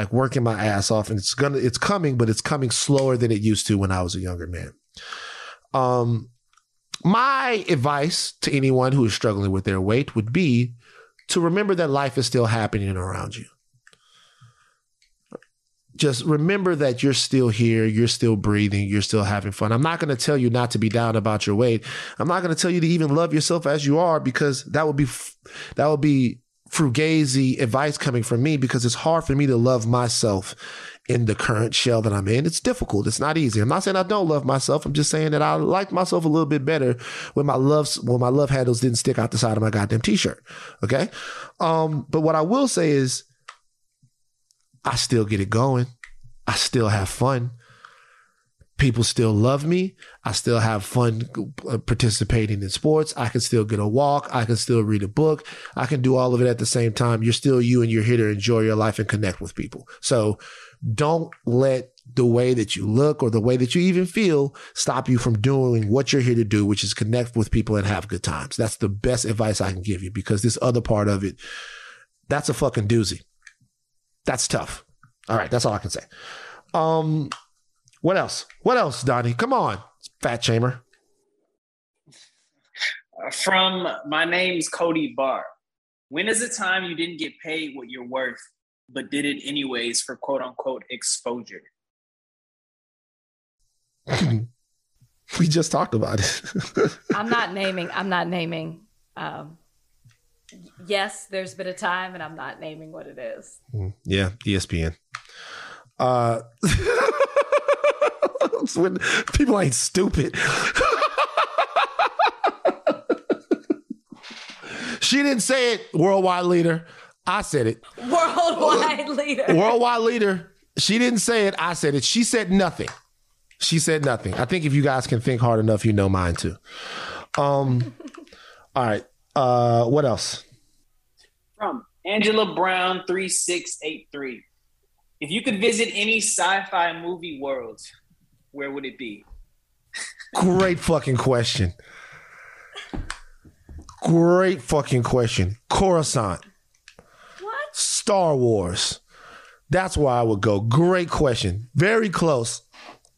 Like working my ass off and it's gonna it's coming, but it's coming slower than it used to when I was a younger man. Um my advice to anyone who is struggling with their weight would be to remember that life is still happening around you. Just remember that you're still here, you're still breathing, you're still having fun. I'm not going to tell you not to be down about your weight. I'm not going to tell you to even love yourself as you are because that would be that would be frugazi advice coming from me because it's hard for me to love myself in the current shell that I'm in. It's difficult. It's not easy. I'm not saying I don't love myself. I'm just saying that I like myself a little bit better when my loves when my love handles didn't stick out the side of my goddamn t-shirt. Okay. Um, but what I will say is I still get it going. I still have fun. People still love me. I still have fun uh, participating in sports. I can still get a walk. I can still read a book. I can do all of it at the same time. You're still you and you're here to enjoy your life and connect with people. So don't let the way that you look or the way that you even feel stop you from doing what you're here to do, which is connect with people and have good times. That's the best advice I can give you because this other part of it, that's a fucking doozy. That's tough. All right, that's all I can say. Um, what else? What else, Donnie? Come on, fat shamer. From my name's Cody Barr. When is the time you didn't get paid what you're worth, but did it anyways for quote unquote exposure? [LAUGHS] we just talked about it. [LAUGHS] I'm not naming. I'm not naming um, yes, there's been a time, and I'm not naming what it is. Yeah, E ESPN. Uh, it's [LAUGHS] [LAUGHS] when people ain't stupid. she didn't say it, worldwide leader. I said it. Worldwide leader. Worldwide leader. She didn't say it. I said it. She said nothing. She said nothing. I think if you guys can think hard enough, you know mine too. Um. [LAUGHS] all right. Uh. What else? From Angela Brown three six eight three. If you could visit any sci-fi movie world, where would it be? Great fucking question. Great fucking question. Coruscant. What? Star Wars. That's where I would go. Great question. Very close.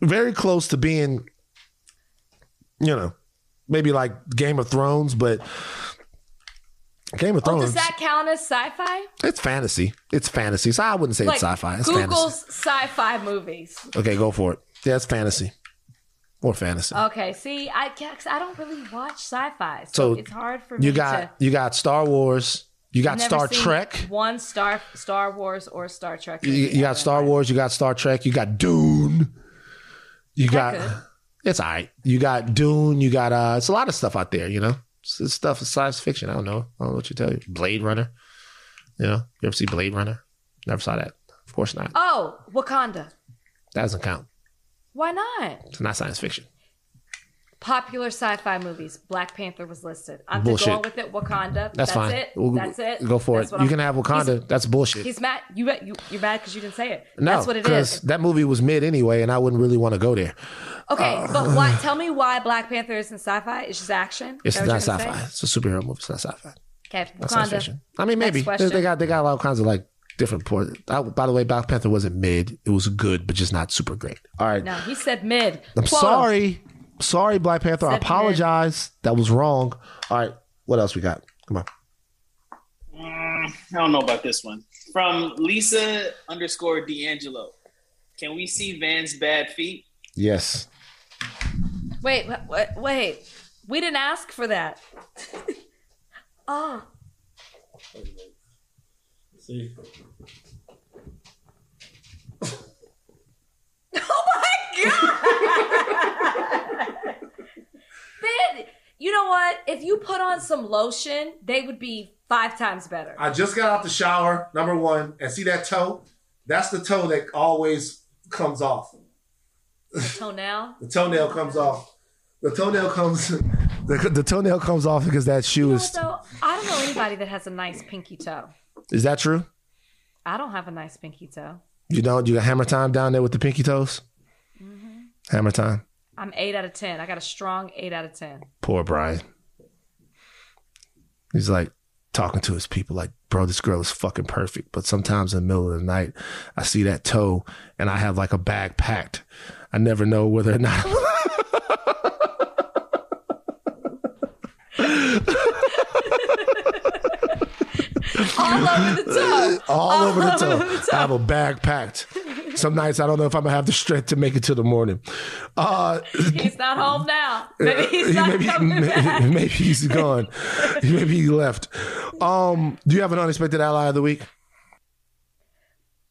Very close to being, you know, maybe like Game of Thrones, but Game of Oh, Thrones. does that count as sci-fi? it's fantasy. It's fantasy. So I wouldn't say Like it's sci-fi. It's Google's sci-fi movies. Okay, go for it. Yeah, it's fantasy. Or fantasy. Okay, see, I I don't really watch sci-fi, so, So, it's hard for me you to. got you got Star Wars. You got Star Trek. One Star Star Wars or Star Trek. You, you got. Star Wars, you got Star Trek, you got Dune. You got it's all right. You got Dune, you got uh it's a lot of stuff out there, you know. It's, stuff is science fiction. I don't know. I don't know what you tell you. Blade Runner. You know, you ever see Blade Runner? Never saw that. Of course not. Oh, Wakanda. That doesn't count. Why not? It's not science fiction. Popular sci-fi movies. Black Panther was listed. I'm Bullshit. just going with it. Wakanda. That's, That's, fine. it. We'll- That's it. Go for That's it. You I'm- can have Wakanda. That's bullshit. He's mad. You you you're mad because you didn't say it. no, That's what it is. that movie was mid anyway, and I wouldn't really want to go there. Okay, uh, but why? Tell me why Black Panther isn't sci-fi. It's just action. It's not sci-fi. gonna It's a superhero movie. It's not sci-fi. Okay, Wakanda. I mean, maybe they, they got they got all kinds of like different ports. By the way, Black Panther wasn't mid. It was good, but just not super great. All right, No, he said mid. I'm Quote him. Sorry, sorry, Black Panther. I Said mid. apologize. That was wrong. All right, what else we got? Come on. Mm, I don't know about this one. From Lisa underscore D'Angelo. Can we see Van's bad feet? Yes, Wait, wait, wait, wait. We didn't ask for that. [LAUGHS] oh, see, [LAUGHS] oh my god! [LAUGHS] Ben, you know what? If you put on some lotion, they would be five times better. I just got out the shower. Number one, and see that toe? That's the toe that always comes off. Toenail. [LAUGHS] The toenail comes off. The toenail comes. [LAUGHS] The, the toenail comes off because that shoe You know is. though? I don't know anybody that has a nice pinky toe. Is that true? I don't have a nice pinky toe. You don't? You got hammer time down there with the pinky toes? Mm-hmm. Hammer time. I'm eight out of ten. I got a strong eight out of ten. Poor Brian. He's like talking to his people, like, bro, this girl is fucking perfect. But sometimes in the middle of the night, I see that toe and I have like a bag packed. I never know whether or not. [LAUGHS] [LAUGHS] All over the toe. [LAUGHS] all over the toe. over the I have a bag packed. Some nights I don't know if I'm gonna have the strength to make it to the morning. Uh, He's not home now. Maybe he's not maybe, coming back. [LAUGHS] maybe he's gone. maybe he left. Um, do you have an unexpected ally of the week?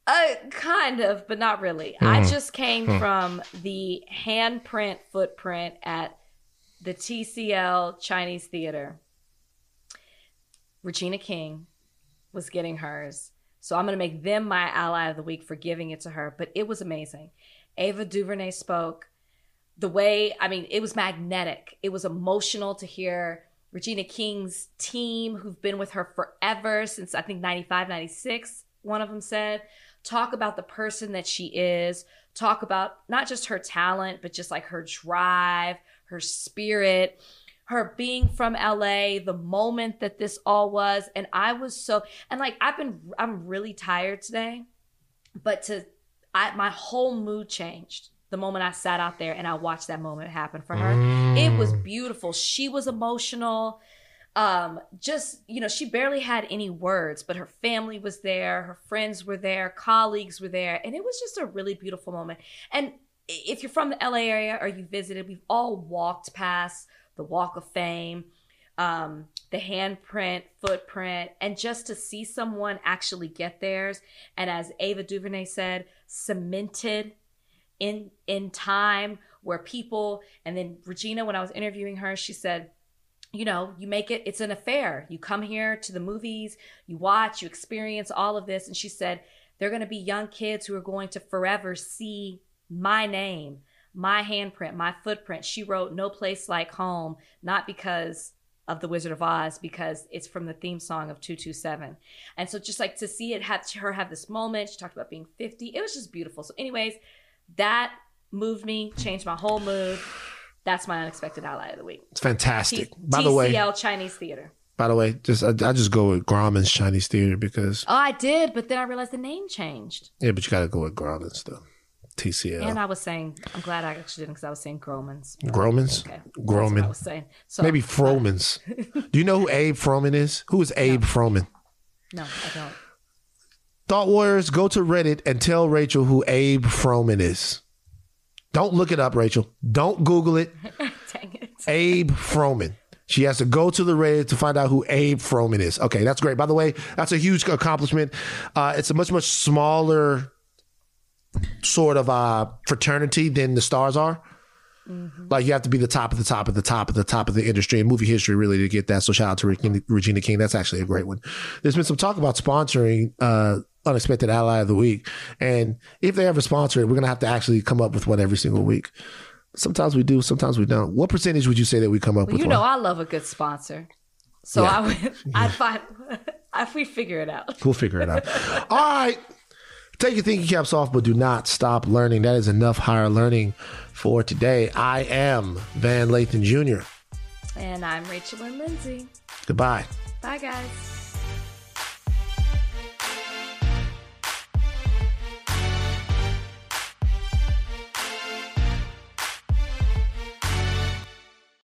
Uh, kind of, but not really. Hmm. I just came from the handprint footprint at the TCL Chinese Theater. Regina King was getting hers. So I'm going to make them my ally of the week for giving it to her. But it was amazing. Ava DuVernay spoke. The way, I mean, it was magnetic. It was emotional to hear Regina King's team, who've been with her forever since I think 95, 96, one of them said, talk about the person that she is, talk about not just her talent, but just like her drive, her spirit, her being from LA, the moment that this all was. And I was so, and like, I've been, I'm really tired today, but to, I, my whole mood changed the moment I sat out there and I watched that moment happen for her. It was beautiful. She was emotional. Um, just, you know, she barely had any words, but her family was there, her friends were there, colleagues were there, and it was just a really beautiful moment. And if you're from the LA area or you visited, we've all walked past the Walk of Fame. um, the handprint, footprint, and just to see someone actually get theirs. And as Ava DuVernay said, cemented in in time where people and then Regina, when I was interviewing her, she said, you know, you make it, it's an affair. You come here to the movies, you watch, you experience all of this. And she said, they're going to be young kids who are going to forever see my name, my handprint, my footprint. She wrote No Place Like Home, not because of The Wizard of Oz, because it's from the theme song of 227. And so just like to see it have her have this moment, she talked about being 50. It was just beautiful. So, anyways, that moved me, changed my whole mood. That's my unexpected ally of the week. It's fantastic. T- by the way, TCL Chinese Theater. by the way, just I, I just go with Grauman's Chinese Theater because Oh, I did, but then I realized the name changed. yeah, but you got to go with Grauman's though. TCL. And I was saying, I'm glad I actually didn't because I was saying Gromans. Gromans? Okay. Groman. I was saying. So, Maybe Froman's. Do you know who Abe Froman is? Who is Abe Froman? No, I don't. Thought Warriors, go to Reddit and tell Rachel who Abe Froman is. Don't look it up, Rachel. Don't Google it. [LAUGHS] Dang it. Abe Froman. She has to go to the Reddit to find out who Abe Froman is. Okay, that's great. By the way, that's a huge accomplishment. Uh, it's a much, much smaller sort of uh, fraternity than the stars are. Like you have to be the top of the top of the top of the top of the industry and movie history really to get that. So shout out to Regina, King. That's actually a great one. There's been some talk about sponsoring uh, Unexpected Ally of the Week, and if they ever sponsor it, we're gonna have to actually come up with one every single week. Sometimes we do, sometimes we don't. What percentage would you say that we come up Well, with? you one? know, I love a good sponsor. So Yeah. I would, [LAUGHS] I'd find, [LAUGHS] if we figure it out. We'll figure it out. [LAUGHS] All right. Take your thinking caps off, but do not stop learning. That is enough higher learning for today. I am Van Lathan Jr. And I'm Rachel and Lindsay. Goodbye. Bye, guys.